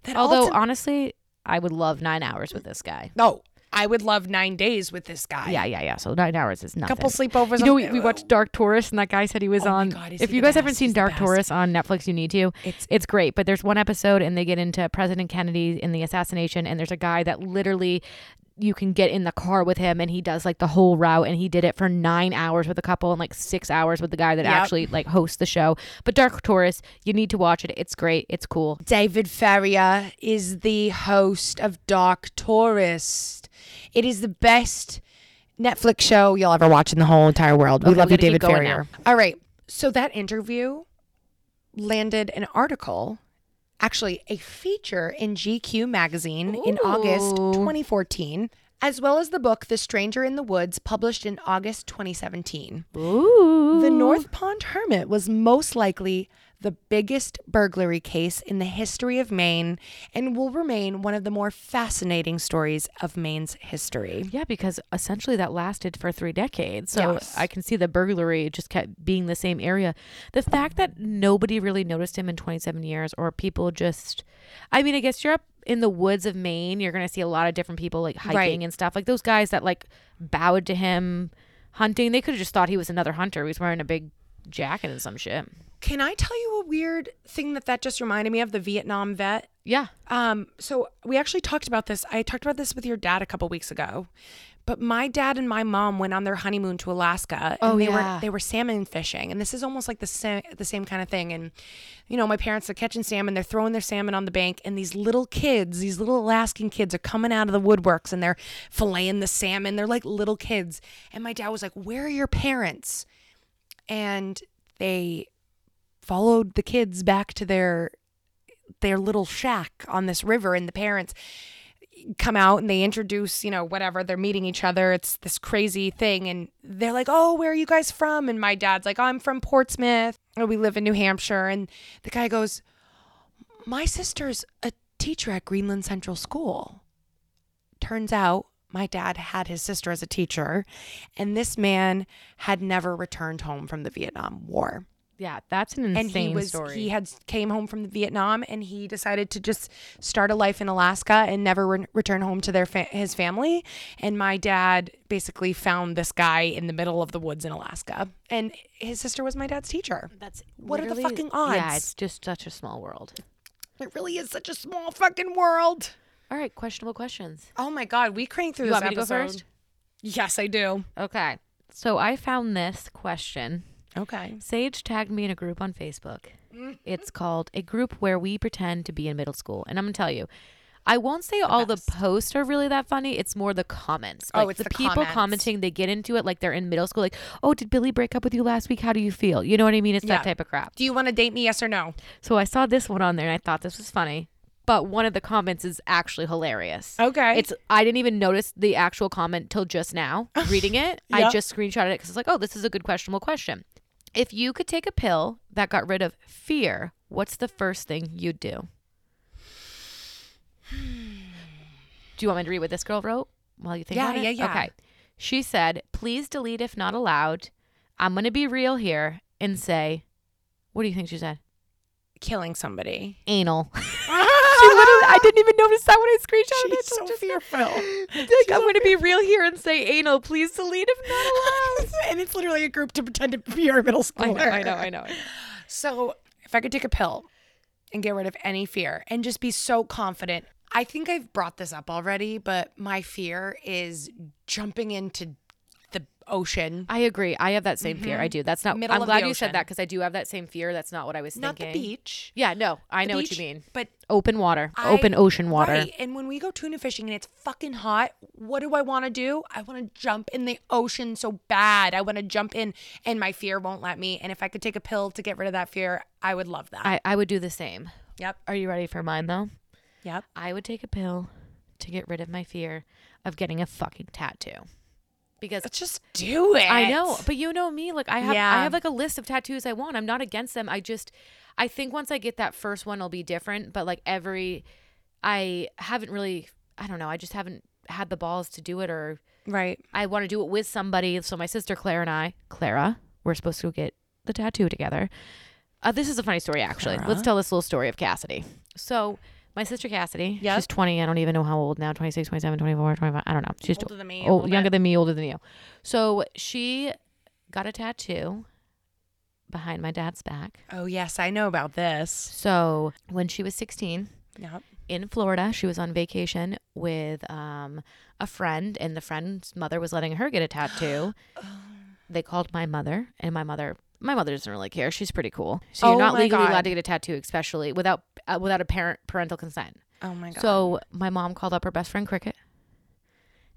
That Although honestly, I would love nine hours with this guy. no, I would love nine days with this guy. Yeah, yeah, yeah. So nine hours is nothing. Couple sleepovers. You know, on- we, we watched Dark Tourist, and that guy said he was Oh my on. God, is if he you the guys haven't seen He's Dark best. Tourist on Netflix, you need to. It's- it's great. But there's one episode, and they get into President Kennedy in the assassination, and there's a guy that literally you can get in the car with him, and he does like the whole route, and he did it for nine hours with a couple, and like six hours with the guy that Yep. actually like hosts the show. But Dark Tourist you need to watch it. It's great. It's cool. David Farrier is the host of Dark Tourist. It is the best Netflix show you'll ever watch in the whole entire world. we Okay, love you, David Farrier. All right. So that interview landed an article, actually a feature in GQ magazine in August 2014, as well as the book The Stranger in the Woods, published in August 2017. Ooh. The North Pond Hermit was most likely the biggest burglary case in the history of Maine and will remain one of the more fascinating stories of Maine's history. Yeah, because essentially that lasted for three decades. So Yes. I can see the burglary just kept being the same area. The fact that nobody really noticed him in 27 years, or people just, I mean, I guess you're up in the woods of Maine, you're going to see a lot of different people like hiking Right. and stuff. Like those guys that like bowed to him hunting, they could have just thought he was another hunter. He was wearing a big jacket and some shit. Can I tell you a weird thing that that just reminded me of the Vietnam vet? Yeah. Um, so we actually talked about this. I talked about this with your dad a couple weeks ago. But my dad and my mom went on their honeymoon to Alaska, and Oh, they yeah. were they were salmon fishing, and this is almost like the same the same kind of thing. And you know, my parents are catching salmon, they're throwing their salmon on the bank, and these little kids, these little Alaskan kids, are coming out of the woodworks, and they're filleting the salmon. They're like little kids, and my dad was like, "Where are your parents?" And they followed the kids back to their their little shack on this river and the parents come out and they introduce you know whatever they're meeting each other. It's this crazy thing and they're like oh where are you guys from? And my dad's like i'm from portsmouth. We live in new hampshire and the guy goes my sister's a teacher at greenland central school. Turns out my dad had his sister as a teacher and this man had never returned home from the vietnam war Yeah, that's an insane and he was story. he had came home from Vietnam and he decided to just start a life in Alaska and never re- return home to their fa- his family and my dad basically found this guy in the middle of the woods in Alaska and his sister was my dad's teacher that's What are the literally- fucking Yeah, it's just such a small world. it really is such a small fucking world All right, questionable questions. oh my god we crank through You this want me to go episode. first? yes I do Okay. So I found this question. Okay Sage tagged me in a group on Facebook. It's called a group where we pretend to be in middle school. And I'm going to tell you, I won't say all the posts are really that funny. It's more the comments. Oh, Like, it's the, the people comments. commenting. They get into it like they're in middle school. Like, oh, did Billy break up with you last week? How do you feel? You know what I mean? It's Yeah. that type of crap. do you want to date me yes or no So I saw this one on there and I thought this was funny. But one of the comments is actually hilarious. okay It's I didn't even notice the actual comment till just now reading it. I Yep. just screenshotted it because it's like, oh, this is a good questionable question. If you could take a pill that got rid of fear, what's the first thing you'd do? Do you want me to read what this girl wrote while you think Yeah, about it? yeah, yeah. Okay. She said, please delete if not allowed. I'm going to be real here and say, what do you think she said? killing somebody Anal. literally, I didn't even notice that when I screenshotted it. She's so Just- fearful. like, I'm going to be real here and say anal. Please delete if not and it's literally a group to pretend to be our middle school. I know, I know, I know. So if I could take a pill and get rid of any fear and just be so confident, I think I've brought this up already, but my fear is jumping into ocean. I agree. I have that same fear. I mm-hmm. do. That's not. Middle I'm glad you said that because I do have that same fear. That's not what I was Not thinking. the beach. Yeah, no, I The know what you mean. But Open water, I- open ocean water. Right. And when we go tuna fishing and it's fucking hot, what do I want to do? I want to jump in the ocean so bad. I want to jump in and my fear won't let me. And if I could take a pill to get rid of that fear, I would love that. I, I would do the same. yep. Are you ready for mine though? Yep. I would take a pill to get rid of my fear of getting a fucking tattoo. Because Let's just do it. I know, but you know me, like I have I have like a list of tattoos I want. I'm not against them. I just I think once I get that first one it'll be different, but like every I haven't really I don't know, I just haven't had the balls to do it or right. I want to do it with somebody. So my sister Claire and I, Clara, we're supposed to get the tattoo together. Uh, this is a funny story, actually. Clara? Let's tell this little story of Cassidy. So my sister Cassidy, Yep. she's 20. I don't even know how old now 26, 27, 24, 25. I don't know. She's Older than me. a oh, little younger bit. than me, older than you. So she got a tattoo behind my dad's back. Oh yes, I know about this. So when she was 16, Yep. in Florida. She was on vacation with um, a friend, and the friend's mother was letting her get a tattoo. they called my mother, and my mother. My mother doesn't really care. She's pretty cool. So Oh you're not legally God. allowed to get a tattoo, especially without uh, without a parent parental consent. Oh my god. So my mom called up her best friend Cricket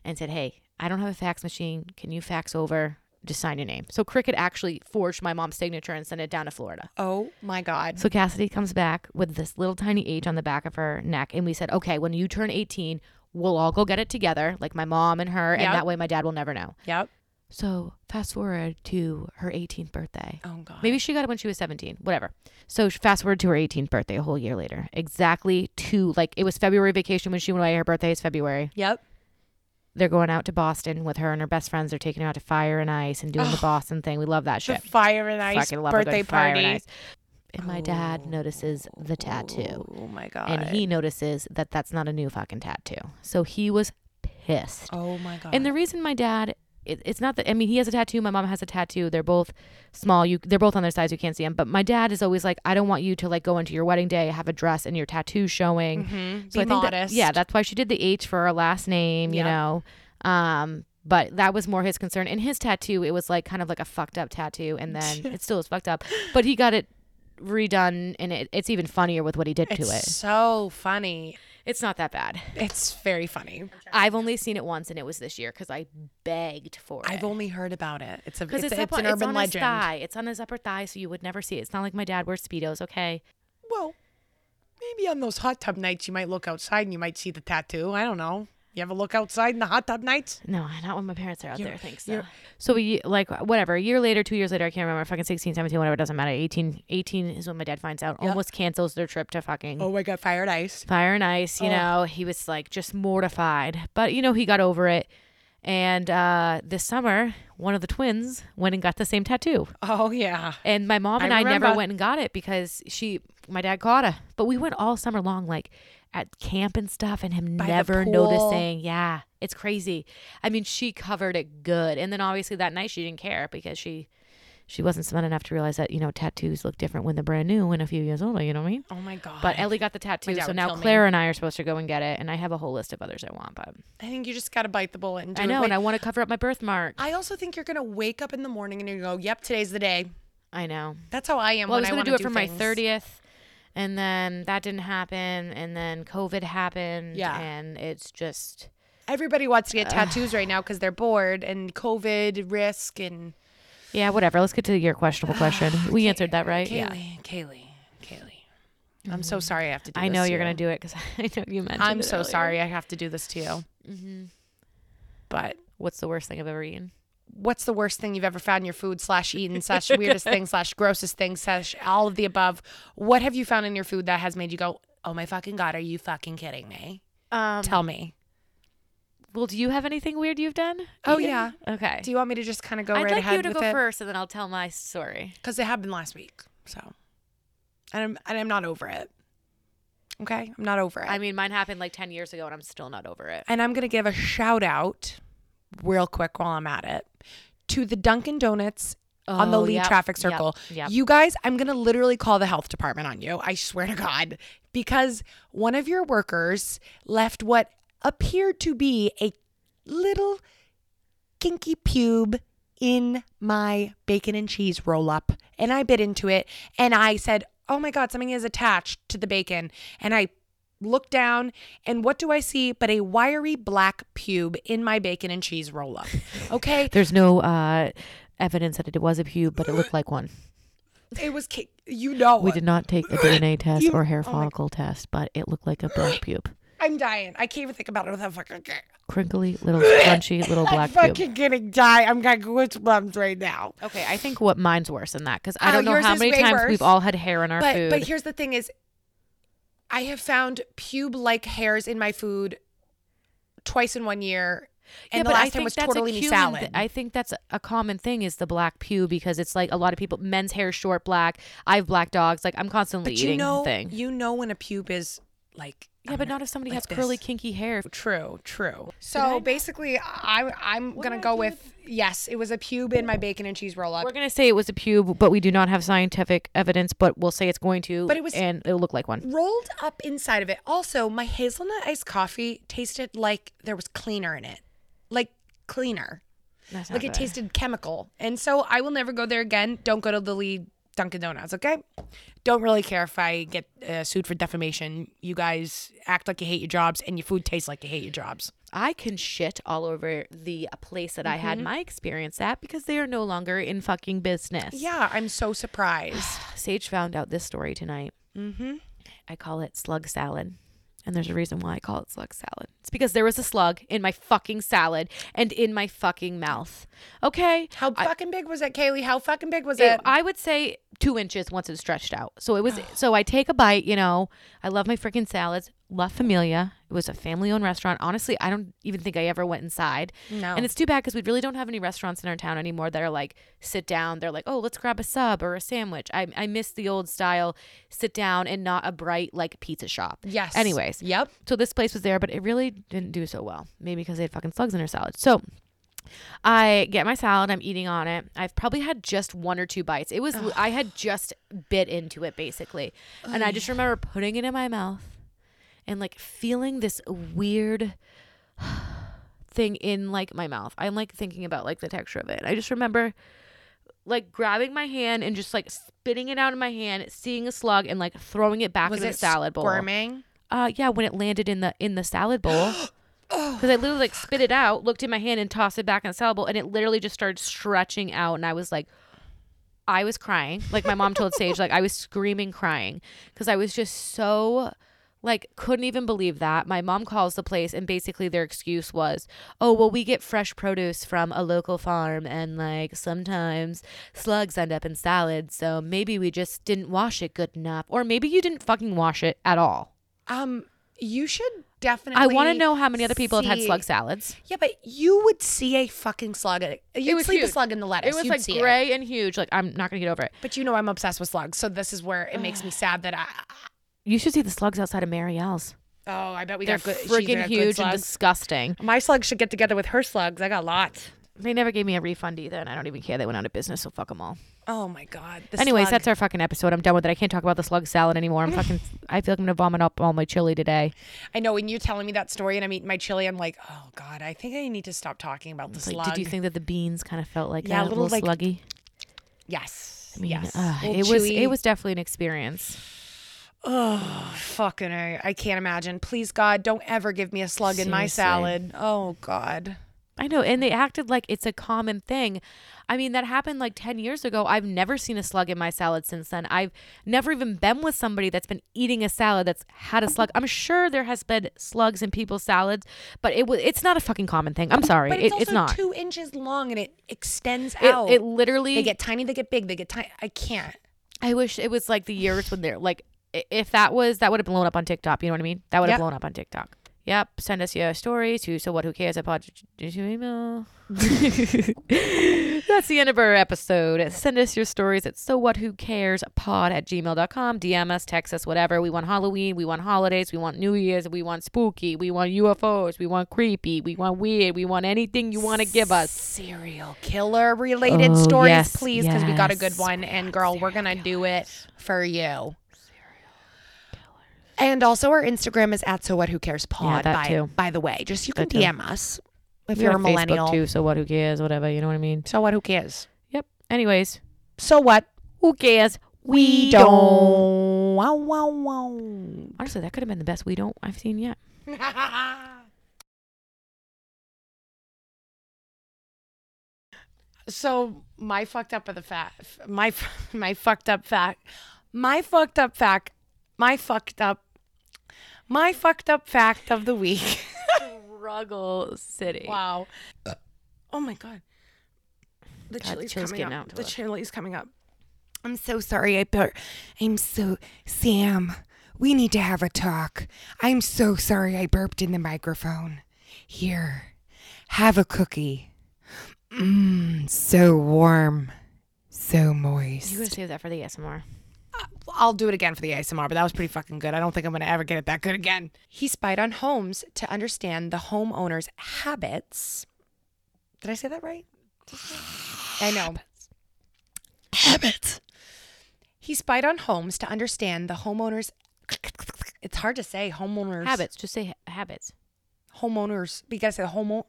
and said, "Hey, I don't have a fax machine. Can you fax over? Just sign your name." So Cricket actually forged my mom's signature and sent it down to Florida. oh my god. So Cassidy comes back with this little tiny H on the back of her neck, and we said, "Okay, when you turn 18, we'll all go get it together, like my mom and her, and that way my dad will never know." Yep. So fast forward to her 18th birthday. Oh god. Maybe she got it when she was 17, whatever. So fast forward to her 18th birthday, a whole year later. Exactly two, like it was February vacation when she went away. Her birthday is February. Yep. They're going out to Boston with her and her best friends. They're taking her out to Fire and Ice and doing the Boston thing. We love that The shit. fire and ice Fucking love birthday Fire party. and Ice. And my dad oh. notices the tattoo. Oh my god. and he notices that that's not a new fucking tattoo. So he was pissed. Oh my god. And the reason my dad, it, it's not that I mean he has a tattoo, my mom has a tattoo. They're both small. You they're both on their sides. You can't see them. But my dad is always like, I don't want you to like go into your wedding day, have a dress, and your tattoo showing. Mhm. So Be I think that- yeah, that's why she did the H for her last name. You know. Um, but that was more his concern. And his tattoo, it was like kind of like a fucked up tattoo, and then it still is fucked up. But he got it redone, and it, it's even funnier with what he did to it. so funny. It's not that bad. It's very funny. I've only seen it once, and it was this year because I begged for it. I've only heard about it. It's a because it's, it's, it's, an on, urban it's on legend. his thigh. It's on his upper thigh, so you would never see it. It's not like my dad wears speedos. Okay, Well, maybe on those hot tub nights you might look outside and you might see the tattoo. I don't know. You ever look outside in the hot tub nights? no, not when my parents are out there. Thanks. So, so we like whatever. A year later, two years later, I can't remember. Fucking 16, 17, whatever. It doesn't matter. 18, 18 is when my dad finds out. Yep. Almost cancels their trip to fucking Oh my god, fire and ice. fire and ice. You Oh. know, he was like just mortified, but you know he got over it. And uh, this summer, one of the twins went and got the same tattoo. Oh yeah. And my mom and I, never went and got it because she, my dad caught her. But we went all summer long, like at camp and stuff and him By never noticing. Yeah, it's crazy. I mean, she covered it good. And then obviously that night she didn't care because she she wasn't smart enough to realize that, you know, tattoos look different when they're brand new and a few years older, you know what I mean? Oh my god. But Ellie got the tattoo, so now Claire me. and I are supposed to go and get it, and I have a whole list of others I want, but I think you just gotta bite the bullet and do I know, it. and I want to cover up my birthmark. I also think you're gonna wake up in the morning and you go, Yep, today's the day. I know. That's how I am. Well, I was going to do, do it for things. my 30th and then that didn't happen, and then COVID happened. Yeah. and it's just Everybody wants to get tattoos right now because they're bored and COVID risk and yeah, whatever. Let's get to your questionable question. We answered that right. Yeah, Kaylee, Kaylee, Kaylee. I'm so sorry I have to do I know you're you. gonna do it because I know you mentioned. I'm so earlier. sorry I have to do this to you. Mm-hmm. But What's the worst thing I've ever eaten? What's the worst thing you've ever found in your food slash eaten slash weirdest thing slash grossest thing slash all of the above? What have you found in your food that has made you go, oh my fucking god, are you fucking kidding me? Um, Tell me. well, do you have anything weird you've done? Oh, yeah. Okay. Do you want me to just kind of go I'd right like ahead you to go it? first, and then I'll tell my story. Because it happened last week. So, and I'm, and I'm not over it. Okay? I'm not over it. I mean, mine happened like ten years ago, and I'm still not over it. And I'm going to give a shout out real quick while I'm at it to the Dunkin' Donuts on the Oh, lead yep, traffic yep, circle. yep. You guys, I'm going to literally call the health department on you. I swear to God. Because one of your workers left what appeared to be a little kinky pube in my bacon and cheese roll up. And I bit into it and I said, Oh my God, something is attached to the bacon. And I look down and what do I see but a wiry black pube in my bacon and cheese roll up? Okay. There's no uh, evidence that it was a pube, but it looked like one. it was, you know, We did not take a DNA test You- or hair oh follicle test, but it looked like a black pube. I'm dying. I can't even think about it without fucking. Crinkly, little crunchy, little black. I'm fucking gonna die. I'm got goosebumps right now. Okay, I think what mine's worse than that because I Oh, don't know how many times worse. we've all had hair in our But food. but here's the thing: is I have found pube-like hairs in my food twice in one year, and Yeah, the last time was tortellini salad. thi- I think that's a common thing is the black pube because it's like a lot of people men's hair is short black. I have black dogs. Like I'm constantly but eating you know, thing. you know when a pube is like yeah, I'm but not if somebody like has curly, kinky hair. True, true. So not- basically, I I'm gonna go with yes. It was a pube in my bacon and cheese roll up. We're gonna say it was a pube, but we do not have scientific evidence. But we'll say it's going to. But it was- and it'll look like one. rolled up inside of it. Also, my hazelnut iced coffee tasted like there was cleaner in it, like cleaner, That's not like it good. tasted chemical. And so I will never go there again. Don't go to the lead Dunkin' Donuts, okay? Don't really care if I get uh, sued for defamation. You guys act like you hate your jobs, and your food tastes like you hate your jobs. I can shit all over the place that I had Mm-hmm. my experience at because they are no longer in fucking business. Yeah, I'm so surprised. Sage found out this story tonight. mm-hmm. I call it slug salad. And there's a reason why I call it slug salad. It's because there was a slug in my fucking salad and in my fucking mouth. Okay? How I- fucking big was it, Kaylee? How fucking big was It- it? I would say two inches once it's stretched out. So it was. so I take a bite. You know, I love my freaking salads. La Familia. It was a family-owned restaurant. Honestly, I don't even think I ever went inside. no. And it's too bad because we really don't have any restaurants in our town anymore that are like sit down. They're like, oh, let's grab a sub or a sandwich. I I miss the old style sit down and not a bright like pizza shop. yes. Anyways, Yep. so this place was there, but it really didn't do so well. Maybe because they had fucking slugs in their salad. So I get my salad. I'm eating on it. I've probably had just one or two bites. It was I had just bit into it basically, and I just remember putting it in my mouth and like feeling this weird thing in like my mouth. I'm like thinking about like the texture of it. I just remember like grabbing my hand and just like spitting it out in my hand, seeing a slug and like throwing it back Was into it the salad bowl. squirming? Uh, yeah, when it landed in the in the salad bowl. Because I literally like spit it out, looked in my hand, and tossed it back in the salad bowl, and it literally just started stretching out, and I was like, I was crying. Like my mom told Sage, like I was screaming, crying, because I was just so like couldn't even believe that. My mom calls the place, and basically their excuse was, oh well, we get fresh produce from a local farm, and like sometimes slugs end up in salads, so maybe we just didn't wash it good enough, or maybe you didn't fucking wash it at all. Um, you should definitely. I want to know how many other people have had slug salads. Yeah, but you would see a fucking slug. At it. You'd see the huge. slug in the lettuce. It was You'd like see gray and huge. Like I'm not gonna get over it. But you know I'm obsessed with slugs, so this is where it makes me sad that I. You should see the slugs outside of Marielle's. Oh, I bet we They're got good. she's freaking good huge and slugs. disgusting. My slugs should get together with her slugs. I got lots. They never gave me a refund either, and I don't even care. They went out of business, so fuck them all. Oh my god. The Anyways, slug. that's our fucking episode. I'm done with it. I can't talk about the slug salad anymore. I'm fucking. I feel like I'm gonna vomit up all my chili today. I know when you're telling me that story and I'm eating my chili, I'm like, oh god, I think I need to stop talking about the It's like, slug. did you think that the beans kind of felt like Yeah, that, a little, like, sluggy? Yes. I mean, yes. uh, Little it was. chewy. It was definitely an experience. Oh, fucking I, I can't imagine. Please God, don't ever give me a slug in my Seriously. salad. Oh God. I know, and they acted like it's a common thing. I mean, that happened like 10 years ago. I've never seen a slug in my salad since then. I've never even been with somebody that's been eating a salad that's had a slug. I'm sure there has been slugs in people's salads, but it was it's not a fucking common thing. I'm sorry. But It- it's also it's not. two inches long and it extends It, out. it literally they get tiny, they get big, they get tiny. I can't. I wish it was like the years when they're like if that was that would have blown up on TikTok, you know what I mean? That would have Yep. blown up on TikTok. Yep. Send us your stories to so what who cares at pod email. That's the end of our episode. Send us your stories at so what who cares pod at gmail.com. DM us, text us, whatever. We want Halloween, we want holidays, we want New Year's, we want spooky, we want UFOs, we want creepy, we want weird, we want anything you want to give us. serial killer related Oh, stories, yes, please, because we got a good one. And girl, we're gonna do it for you. And also, our Instagram is at so what who cares pod. that by, too. by the way, just you can That too. DM us if We're you're a on Facebook, millennial. too, so what who cares, whatever, you know what I mean? So what? Who cares? Yep. Anyways, So what? who cares? We don't. Wow, wow, wow. Honestly, that could have been the best we don't I've seen yet. so my fucked up of the fact, my my fucked up fact, my fucked up fact, my fucked up, My fucked up fact of the week. Struggle City. wow. Uh. Oh my god. The God, the chili's chili's coming getting up. to The us. chili's coming up. I'm so sorry. I bet I'm so Sam. We need to have a talk. I'm so sorry I burped in the microphone. Here, have a cookie. Mmm, so warm, so moist. You gotta save that for the ASMR. I'll do it again for the ASMR, but that was pretty fucking good. I don't think I'm going to ever get it that good again. He spied on homes to understand the homeowner's habits. Did I say that right? I know. Habits. He spied on homes to understand the homeowner's. It's hard to say homeowners. Habits. Just say ha- habits. Homeowners. But you gotta say homo.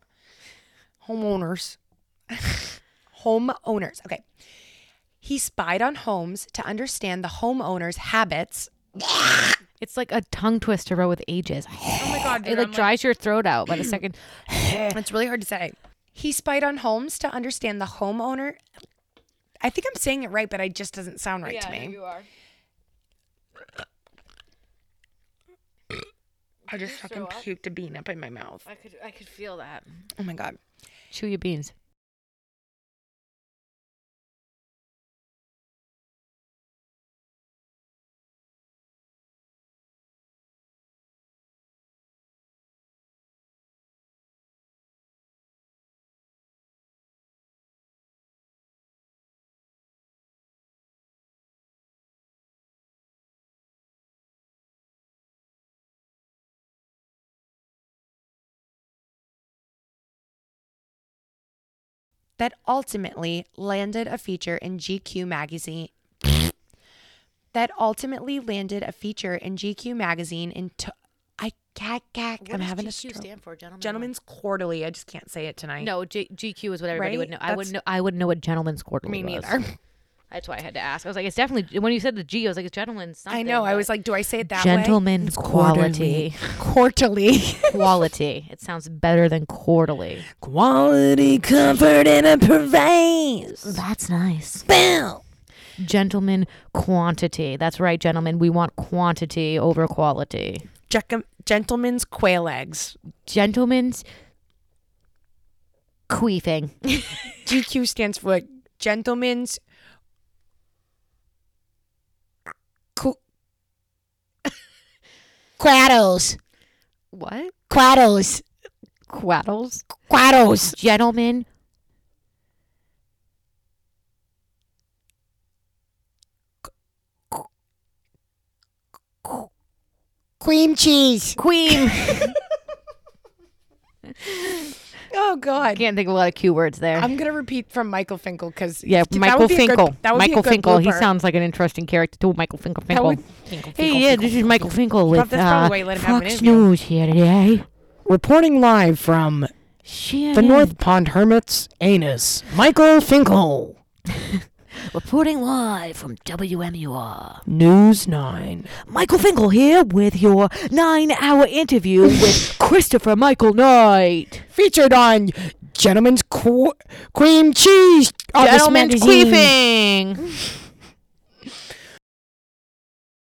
Homeowners. homeowners. Okay. He spied on homes to understand the homeowner's habits It's like a tongue twister but with ages. Oh my god, It like dries your throat out by the second. it's really hard to say. He spied on homes to understand the homeowner. I think I'm saying it right, but it just doesn't sound right to me. you are. I just fucking puked a bean up in my mouth. I could I could feel that. Oh my god. Chew your beans. That ultimately landed a feature in GQ magazine. that ultimately landed a feature in GQ magazine in. To- I can't. I'm having a stroke. stand for, gentlemen. Gentlemen's Quarterly. I just can't say it tonight. No, G- GQ is what everybody would Right? know. I would That's- know. I wouldn't know what gentleman's quarterly me was. neither. That's why I had to ask. I was like, it's definitely when you said the G. I was like, it's gentleman's. Something, I know. I but- was like, do I say it that way? gentleman's quality. Quarterly. quality. It sounds better than quarterly. Quality, comfort, and a pervase. That's nice. Bill. Gentleman quantity. That's right, gentlemen. We want quantity over quality. Gentlemen's quail eggs. Gentlemen's queefing. GQ stands for Gentlemen's Quaddles. what? Quaddles. Quaddles. Quaddles. Gentlemen. Cream cheese. Queen. Oh God. Can't think of a lot of Q words there. I'm gonna repeat from Michael Finkel because yeah, Michael Finkel. Michael Finkel. He sounds like an interesting character too. Michael Finkel. Finkel. would- Finkel, Hey, Finkel, yeah, Finkel, this is Michael Finkel with That's probably uh, why you let him have an Fox. News here today. Reporting live from Shit. the North Pond Hermit's anus, Michael Finkel. Reporting live from WMUR. News 9. Michael Finkel here with your nine-hour interview with Christopher Michael Knight. Featured on Gentleman's Qu- Cream Cheese. magazine. queefing.